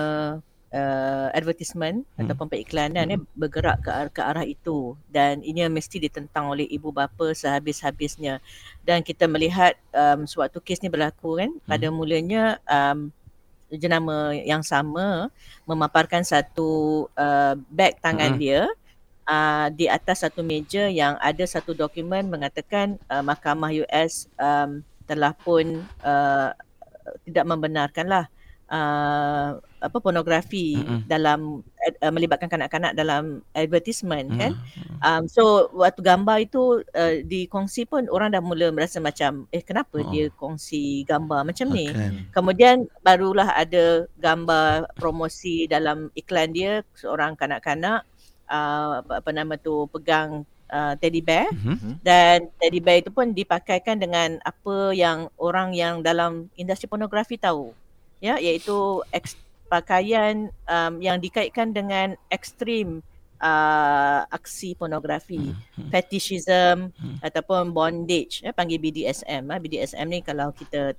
uh, advertisement Hmm. ataupun periklanan ni bergerak ke arah, ke arah itu. Dan ini mesti ditentang oleh ibu bapa sehabis-habisnya. Dan kita melihat um, sewaktu kes ni berlaku kan. Pada mulanya um, jenama yang sama memaparkan satu uh, beg tangan Mm-mm. dia uh, di atas satu meja yang ada satu dokumen mengatakan uh, mahkamah US um, telah pun uh, tidak membenarkanlah uh, apa pornografi Mm-mm. dalam uh, melibatkan kanak-kanak dalam advertisement kan Hmm. um, so waktu gambar itu uh, dikongsi pun orang dah mula merasa macam eh kenapa Oh. dia kongsi gambar macam ni Akan. Kemudian barulah ada gambar promosi dalam iklan dia seorang kanak-kanak uh, apa nama tu pegang uh, teddy bear Mhm. dan teddy bear itu pun dipakaikan dengan apa yang orang yang dalam industri pornografi tahu ya iaitu eks, pakaian um, yang dikaitkan dengan ekstrim uh, aksi pornografi Hmm. fetishism Hmm. ataupun bondage ya panggil BDSM ah BDSM ni kalau kita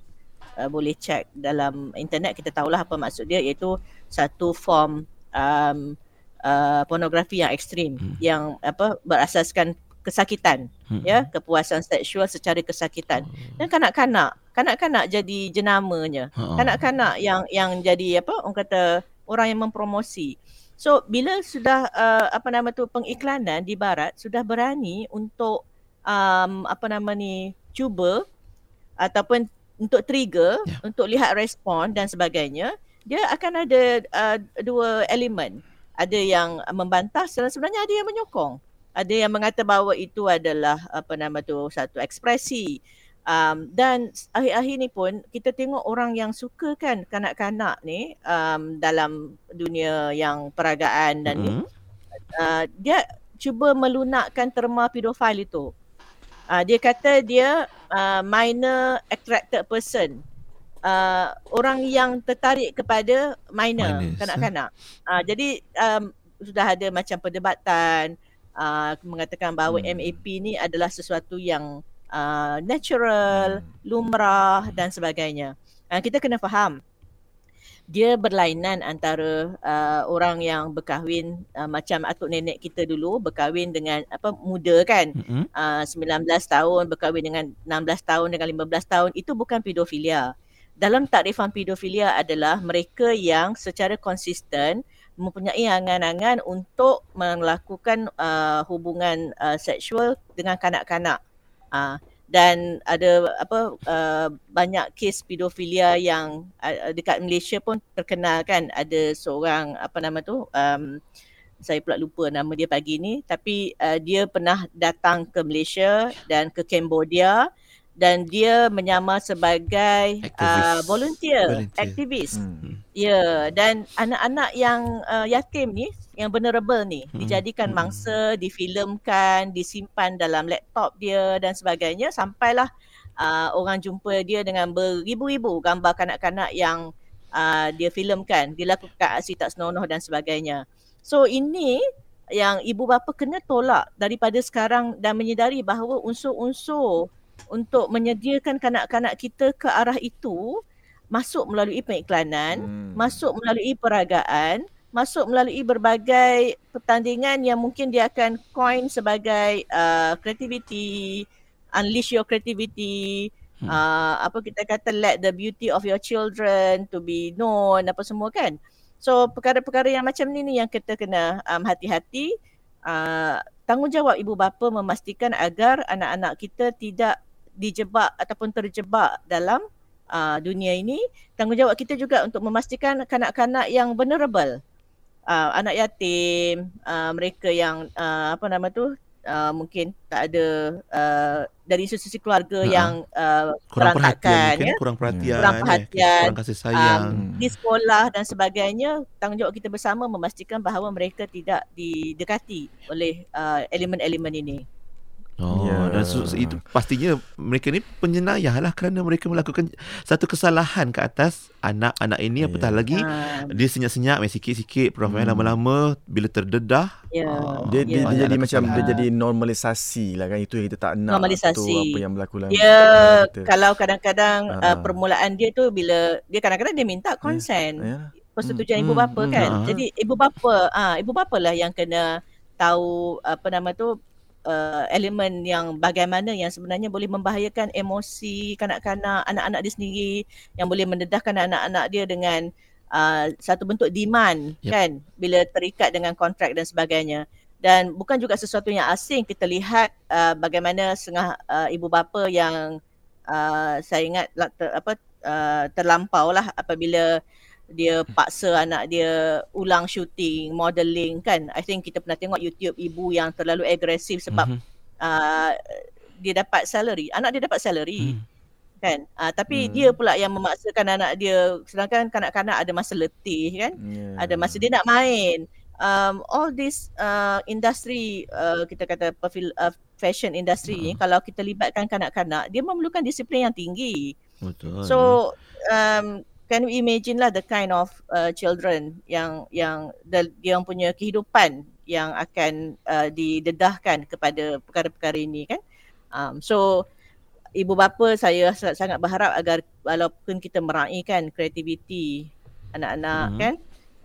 uh, boleh check dalam internet kita tahulah apa maksud dia iaitu satu form um, uh, pornografi yang ekstrim Hmm. yang apa berasaskan kesakitan Hmm. ya kepuasan seksual secara kesakitan dan kanak-kanak kanak-kanak jadi jenamanya Ha. kanak-kanak yang yang jadi apa orang kata orang yang mempromosi. So bila sudah uh, apa nama tu pengiklanan di barat sudah berani untuk um, apa nama ni cuba ataupun untuk trigger Ya. untuk lihat respon dan sebagainya dia akan ada uh, dua elemen ada yang membantah sebenarnya ada yang menyokong ada yang mengata bahawa itu adalah apa nama tu satu ekspresi um, dan akhir-akhir ni pun kita tengok orang yang suka kan kanak-kanak ni um, dalam dunia yang peragaan dan ni Mhm. uh, dia cuba melunakkan terma pedofil itu. Uh, dia kata dia uh, minor attracted person. Uh, orang yang tertarik kepada minor Minors, kanak-kanak. Uh, jadi um, sudah ada macam perdebatan uh, mengatakan bahawa Hmm. MAP ni adalah sesuatu yang uh, natural, lumrah dan sebagainya. Uh, kita kena faham dia berlainan antara uh, orang yang berkahwin uh, macam atuk nenek kita dulu berkahwin dengan apa muda kan Mhm. uh, 19 tahun berkahwin dengan 16 tahun dengan 15 tahun itu bukan pedofilia. Dalam takrifan pedofilia adalah mereka yang secara konsisten mempunyai angan-angan untuk melakukan uh, hubungan uh, seksual dengan kanak-kanak. Uh, dan ada apa uh, banyak kes pedofilia yang uh, dekat Malaysia pun terkenal kan ada seorang apa nama tu um, saya pula lupa nama dia pagi ni tapi uh, dia pernah datang ke Malaysia dan ke Cambodia dan dia menyamar sebagai uh, Aktivis. volunteer, Volunteer. aktivis. Hmm. Ya, dan anak-anak yang uh, yatim ni, yang vulnerable ni, Hmm. dijadikan Hmm. mangsa, difilmkan, disimpan dalam laptop dia dan sebagainya sampailah uh, orang jumpa dia dengan beribu-ribu gambar kanak-kanak yang uh, dia filmkan, dilakukan aksi tak senonoh dan sebagainya. So ini yang ibu bapa kena tolak daripada sekarang dan menyedari bahawa unsur-unsur untuk menyediakan kanak-kanak kita ke arah itu masuk melalui pengiklanan, Hmm. masuk melalui peragaan, masuk melalui berbagai pertandingan yang mungkin dia akan coin sebagai uh, creativity, unleash your creativity, Hmm. uh, apa kita kata let the beauty of your children to be known apa semua kan. So perkara-perkara yang macam ni ni yang kita kena um, hati-hati uh, tanggungjawab ibu bapa memastikan agar anak-anak kita tidak dijebak ataupun terjebak dalam uh, dunia ini tanggungjawab kita juga untuk memastikan kanak-kanak yang vulnerable uh, anak yatim uh, mereka yang uh, apa nama tu uh, mungkin tak ada uh, dari sisi keluarga Ha-ha. yang uh, Kurang perhatian ya. kurang perhatian, Kurang eh, perhatian, kurang kasih sayang. Um, di sekolah dan sebagainya tanggungjawab kita bersama memastikan bahawa mereka tidak didekati oleh uh, elemen-elemen ini. Oh, Ya. dan su- su- itu pastinya mereka ni penyenayah lah kerana mereka melakukan satu kesalahan ke atas anak-anak ini apatah Ya. lagi Uh, dia senyap-senyap main sikit-sikit prof hmm. Hmm. lama-lama bila terdedah ya. Ah, Dia, dia, dia Ya. banyak jadi macam dia jadi normalisasi lah kan itu yang kita tak nak Normalisasi. tu apa yang berlaku dalam Dia kita. kalau kadang-kadang Ah, uh, permulaan dia tu bila dia kadang-kadang dia minta consent. ya. persetujuan Hmm, ibu bapa hmm, kan. ah. Jadi ibu bapa ah ibu bapa lah yang kena tahu apa nama tu uh, elemen yang bagaimana yang sebenarnya boleh membahayakan emosi kanak-kanak anak-anak dia sendiri yang boleh mendedahkan anak-anak dia dengan uh, satu bentuk demand Yep. kan? Bila terikat dengan kontrak dan sebagainya. Dan bukan juga sesuatu yang asing. Kita lihat uh, bagaimana setengah uh, ibu bapa yang uh, saya ingat lah, ter, apa uh, terlampau lah apabila dia paksa anak dia ulang shooting, modeling kan. I think kita pernah tengok YouTube ibu yang terlalu agresif sebab Mhm. uh, dia dapat salary. Anak dia dapat salary Hmm. kan. Uh, tapi Hmm. dia pula yang memaksakan anak dia sedangkan kanak-kanak ada masa letih kan. Ya. Ada masa dia nak main. Um, all this uh, industri uh, kita kata perfil, uh, fashion industry ni kalau kita libatkan kanak-kanak dia memerlukan disiplin yang tinggi. Betul. So um, can we imagine lah the kind of uh, children yang yang the, yang punya kehidupan yang akan uh, didedahkan kepada perkara-perkara ini kan. Um, so ibu bapa saya sa- sangat berharap agar walaupun kita meraihkan kreativiti anak-anak Mhm. kan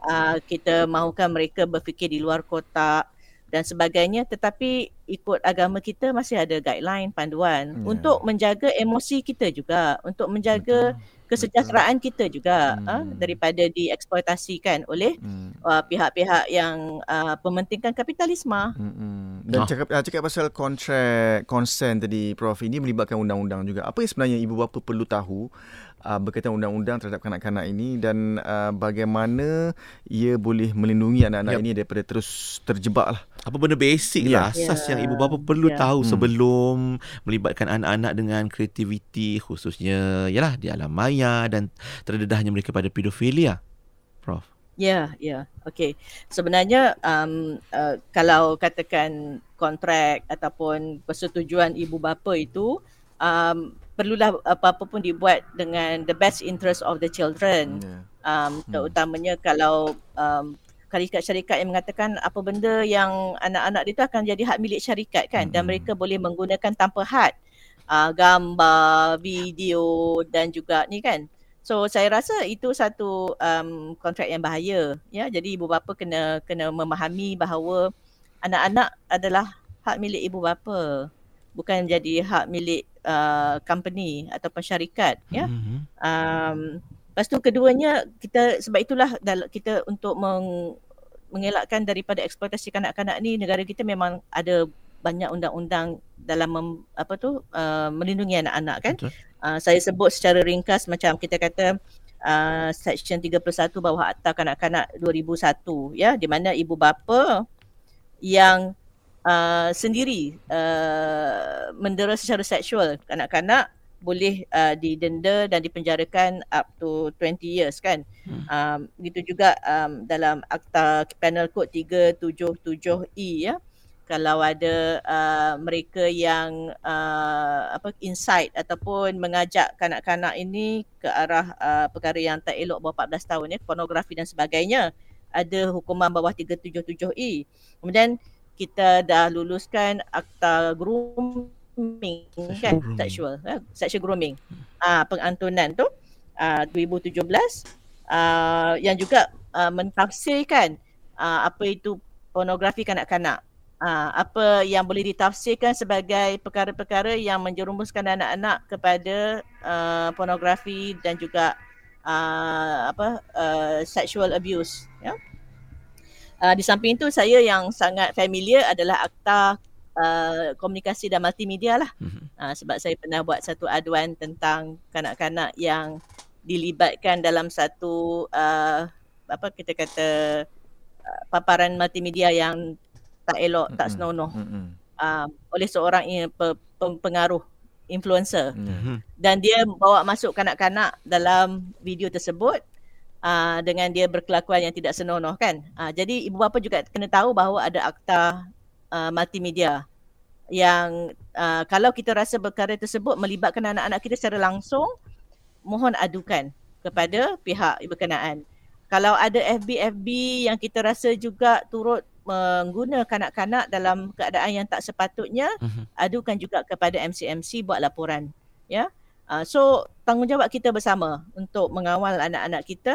uh, kita mahukan mereka berfikir di luar kotak dan sebagainya tetapi ikut agama kita masih ada guideline panduan Ya. untuk menjaga emosi kita juga untuk menjaga kesejahteraan kita juga Hmm. ah, daripada dieksploitasikan oleh Hmm. uh, pihak-pihak yang uh, pementingkan kapitalisme. Mm-mm. Dan Ah. cakap ah, cakap pasal kontrak consent tadi Prof ini melibatkan undang-undang juga. Apa yang sebenarnya ibu bapa perlu tahu uh, berkaitan undang-undang terhadap kanak-kanak ini dan uh, bagaimana ia boleh melindungi anak-anak Yap. ini daripada terus terjebak lah. apa benda basic Ya. lah asas Ya. Yang ibu bapa perlu Ya. tahu Hmm. sebelum melibatkan anak-anak dengan kreativiti khususnya yalah di alam maya dan terdedahnya mereka pada pedofilia. Prof. Ya, ya. Okey. Sebenarnya um, uh, kalau katakan kontrak ataupun persetujuan ibu bapa itu um, perlulah apa-apa pun dibuat dengan the best interest of the children. Ya. um, terutamanya kalau um, syarikat-syarikat yang mengatakan apa benda yang anak-anak dia tu akan jadi hak milik syarikat kan dan Mm-mm. mereka boleh menggunakan tanpa had uh, gambar, video dan juga ni kan. So saya rasa itu satu um, kontrak yang bahaya ya. Jadi ibu bapa kena kena memahami bahawa anak-anak adalah hak milik ibu bapa bukan jadi hak milik uh, company ataupun syarikat ya. Mhm. Um, lepas tu keduanya kita sebab itulah kita untuk meng, mengelakkan daripada eksploitasi kanak-kanak ni negara kita memang ada banyak undang-undang dalam mem, apa tu uh, melindungi anak-anak kan. Betul. Uh, saya sebut secara ringkas macam kita kata uh, section 31 bawah Akta Kanak-kanak 2001 ya di mana ibu bapa yang uh, sendiri uh, mendera secara seksual kanak-kanak boleh uh, didenda dan dipenjarakan up to 20 years kan. Hmm. Um, begitu juga um, dalam Akta Penal Code 377E ya. Kalau ada uh, mereka yang uh, apa insight ataupun mengajak kanak-kanak ini ke arah uh, perkara yang tak elok bawah 14 tahun ya, pornografi dan sebagainya, ada hukuman bawah 377E. Kemudian kita dah luluskan akta grooming kan? grooming. sexual eh, sexual grooming. Ah pengantunan tu ah 2017 ah yang juga ah, mentafsirkan ah, apa itu pornografi kanak-kanak. Ah apa yang boleh ditafsirkan sebagai perkara-perkara yang menjerumuskan anak-anak kepada ah, pornografi dan juga ah, apa ah, sexual abuse ya. Uh, di samping itu saya yang sangat familiar adalah akta uh, komunikasi dan multimedia lah. Mhm. Uh, sebab saya pernah buat satu aduan tentang kanak-kanak yang dilibatkan dalam satu uh, apa kita kata uh, paparan multimedia yang tak elok, tak Mm-mm. senonoh. Mm-mm. uh, oleh seorang in, pe, pe, pengaruh influencer Mhm. dan dia bawa masuk kanak-kanak dalam video tersebut uh, dengan dia berkelakuan yang tidak senonoh kan. Uh, jadi ibu bapa juga kena tahu bahawa ada akta uh, multimedia yang uh, kalau kita rasa perkara tersebut melibatkan anak-anak kita secara langsung mohon adukan kepada pihak berkenaan. Kalau ada FB-FB yang kita rasa juga turut mengguna kanak-kanak dalam keadaan yang tak sepatutnya, Mhm. adukan juga kepada MC-MC buat laporan. Ya. Uh, so tanggungjawab kita bersama untuk mengawal anak-anak kita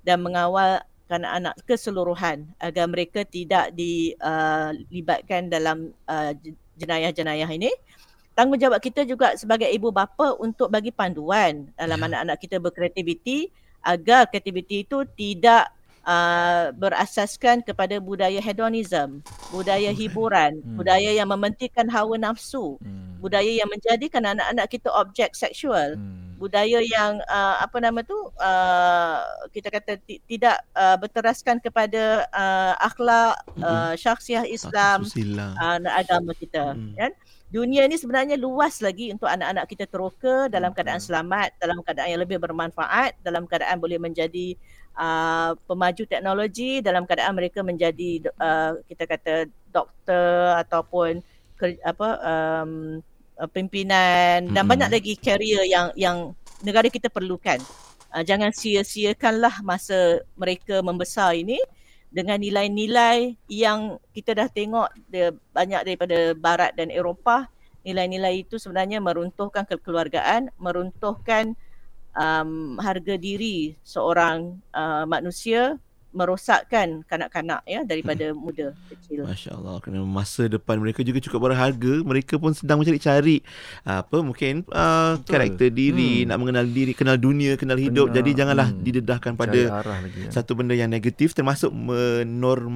dan mengawal anak-anak keseluruhan agar mereka tidak dilibatkan dalam uh, jenayah-jenayah ini. Tanggungjawab kita juga sebagai ibu bapa untuk bagi panduan dalam Ya. anak-anak kita berkreativiti agar kreativiti itu tidak uh, berasaskan kepada budaya hedonism, budaya hiburan, Hmm. budaya yang mementingkan hawa nafsu, Hmm. Budaya yang menjadikan anak-anak kita objek seksual, Hmm. budaya yang uh, apa nama tu uh, kita kata ti- tidak uh, berteraskan kepada uh, akhlak uh, syakhsiah Islam uh, agama kita Mm. kan dunia ni sebenarnya luas lagi untuk anak-anak kita teroka dalam Betul. keadaan selamat dalam keadaan yang lebih bermanfaat dalam keadaan boleh menjadi uh, pemaju teknologi dalam keadaan mereka menjadi uh, kita kata doktor ataupun apa um, uh, pimpinan dan Mm-mm. banyak lagi career yang yang negara kita perlukan. Uh, jangan sia-siakanlah masa mereka membesar ini dengan nilai-nilai yang kita dah tengok dia banyak daripada barat dan Eropah nilai-nilai itu sebenarnya meruntuhkan kekeluargaan, meruntuhkan um, harga diri seorang uh, manusia, merosakkan kanak-kanak ya daripada muda kecil. Masya Allah Kerana masa depan mereka juga cukup berharga Mereka pun sedang mencari-cari Apa mungkin uh, Betul. Karakter diri Hmm. Nak mengenal diri Kenal dunia Kenal hidup Benar. Jadi janganlah Hmm. didedahkan pada lagi ya. Satu benda yang negatif Termasuk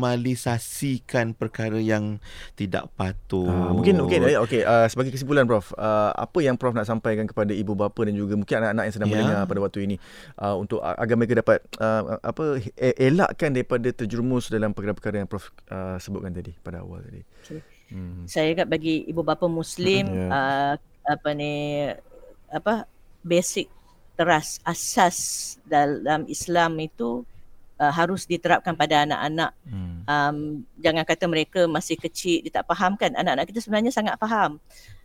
menormalisasikan Perkara yang Tidak patut Ah, mungkin mungkin eh, okey uh, sebagai kesimpulan prof uh, apa yang prof nak sampaikan kepada ibu bapa dan juga mungkin anak-anak yang sedang Ya. mendengar pada waktu ini uh, untuk uh, agar mereka dapat uh, apa eh, elakkan daripada terjerumus dalam perkara-perkara yang prof uh, sebutkan tadi pada awal tadi. Okey. Hmm. Saya ingat bagi ibu bapa muslim Ya. uh, apa ni apa basic teras asas dalam Islam itu uh, harus diterapkan pada anak-anak Hmm. um, jangan kata mereka masih kecil dia tak faham kan anak-anak kita sebenarnya sangat faham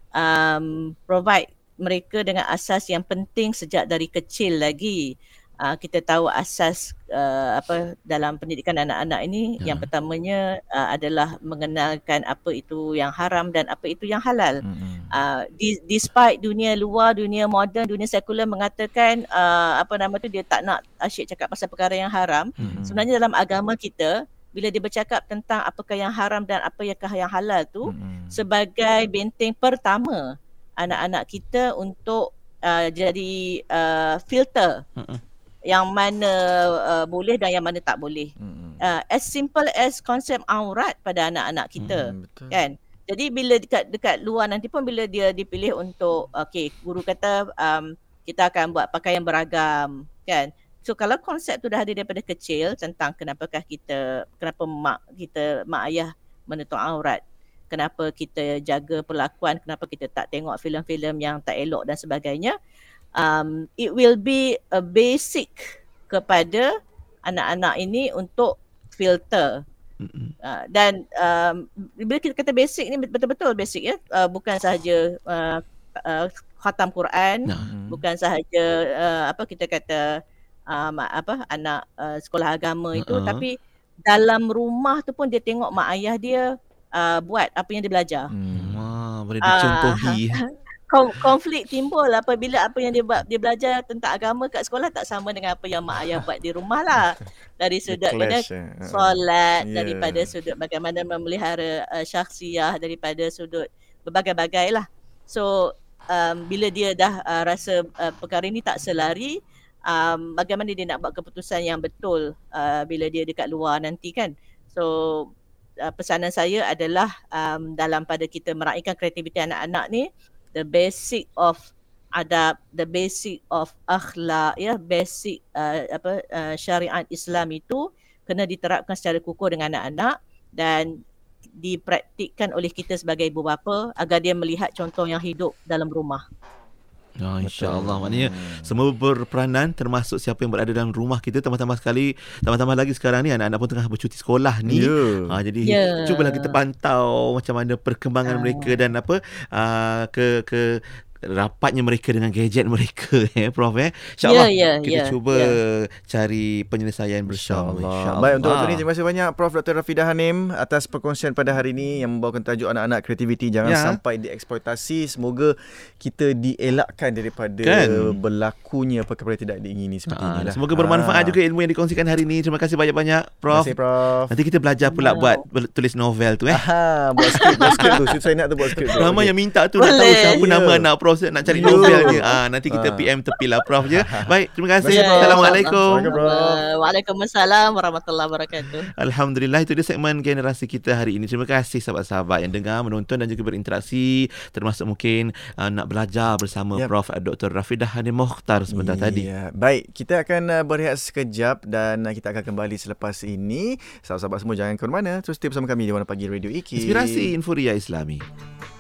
um, provide mereka dengan asas yang penting sejak dari kecil lagi uh, kita tahu asas uh, apa dalam pendidikan anak-anak ini Ya. yang pertamanya uh, adalah mengenalkan apa itu yang haram dan apa itu yang halal Hmm. uh, di, despite dunia luar, dunia moden, dunia sekular mengatakan uh, apa nama tu dia tak nak asyik cakap pasal perkara yang haram. Mm-mm. Sebenarnya dalam agama kita bila dia bercakap tentang apakah yang haram dan apa yang halal tu Hmm. sebagai benteng pertama anak-anak kita untuk uh, jadi uh, filter Mm-mm. Yang mana uh, boleh dan yang mana tak boleh. Hmm. Uh, as simple as konsep aurat pada anak-anak kita Hmm, betul. kan jadi bila dekat dekat luar nanti pun bila dia dipilih untuk okey guru kata um, kita akan buat pakaian beragam kan so kalau konsep tu dah ada daripada kecil tentang kenapakah kita kenapa mak kita mak ayah menutup aurat kenapa kita jaga perlakuan kenapa kita tak tengok filem-filem yang tak elok dan sebagainya um, it will be a basic kepada anak-anak ini untuk filter. Uh, dan um, bila kita kata basic ni betul-betul basic ya uh, bukan sahaja uh, uh, khatam Quran Nah. Hmm. bukan sahaja uh, apa kita kata um, apa anak uh, sekolah agama itu Uh-uh. tapi dalam rumah tu pun dia tengok mak ayah dia uh, buat apa yang dia belajar Hmm. Wah, boleh dicontohi. Kon- konflik timbul apabila apa yang dia dia belajar tentang agama kat sekolah tak sama dengan apa yang mak ayah buat di rumah lah dari sudut mana clash, eh. solat Yeah. daripada sudut bagaimana memelihara uh, syakhsiah daripada sudut berbagai-bagai lah. So um, bila dia dah uh, rasa uh, perkara ini tak selari um, bagaimana dia nak buat keputusan yang betul uh, bila dia dekat luar nanti kan. So uh, pesanan saya adalah um, dalam pada kita meraihkan kreativiti anak-anak ni the basic of adab, the basic of akhlak, ya, basic uh, apa uh, syariat Islam itu kena diterapkan secara kukuh dengan anak-anak dan dipraktikkan oleh kita sebagai ibu bapa agar dia melihat contoh yang hidup dalam rumah. Oh, InsyaAllah Maknanya semua berperanan Termasuk siapa yang berada dalam rumah kita Tambah-tambah sekali Tambah-tambah lagi sekarang ni Anak-anak pun tengah bercuti sekolah ni Ya. ha, Jadi Ya. cubalah kita pantau Macam mana perkembangan Ah. mereka Dan apa uh, Ke ke rapatnya mereka dengan gadget mereka eh Prof eh InsyaAllah Ya, ya, kita ya, cuba ya. cari penyelesaian bersama InsyaAllah. Baik untuk waktu ini terima kasih banyak Prof Dr. Rafidah Hanim atas perkongsian pada hari ini yang membawakan tajuk anak-anak kreativiti jangan Ya. sampai dieksploitasi. Semoga kita dielakkan daripada Kan? berlakunya perkara yang tidak diingini seperti Ah, inilah. Semoga bermanfaat Ah. juga ilmu yang dikongsikan hari ini Terima kasih banyak-banyak Prof Terima kasih Prof. Nanti kita belajar pula Wow. buat ber- tulis novel tu eh Aha, buat skrip, buat skrip tu. Saya nak tu buat skrip tu. Ramai Okey. yang minta tu nak tahu Boleh. siapa Ya. nama anak Prof nak cari Ya. novel dia. Ah nanti kita Ah. PM tepilah Prof je. Baik, terima kasih. Prof. Assalamualaikum. Assalamualaikum, Prof. Waalaikumsalam warahmatullahi wabarakatuh. Alhamdulillah itu dia segmen generasi kita hari ini. Terima kasih sahabat-sahabat yang dengar, menonton dan juga berinteraksi termasuk mungkin uh, nak belajar bersama Yap. Prof Dr. Rafidah Hanim Mokhtar sebentar tadi. Ya. Baik, kita akan uh, berehat sekejap dan uh, kita akan kembali selepas ini. Sahabat-sahabat semua jangan ke mana-mana. Terus stay bersama kami di Warna Pagi Radio IKI. Inspirasi Inforia Islami.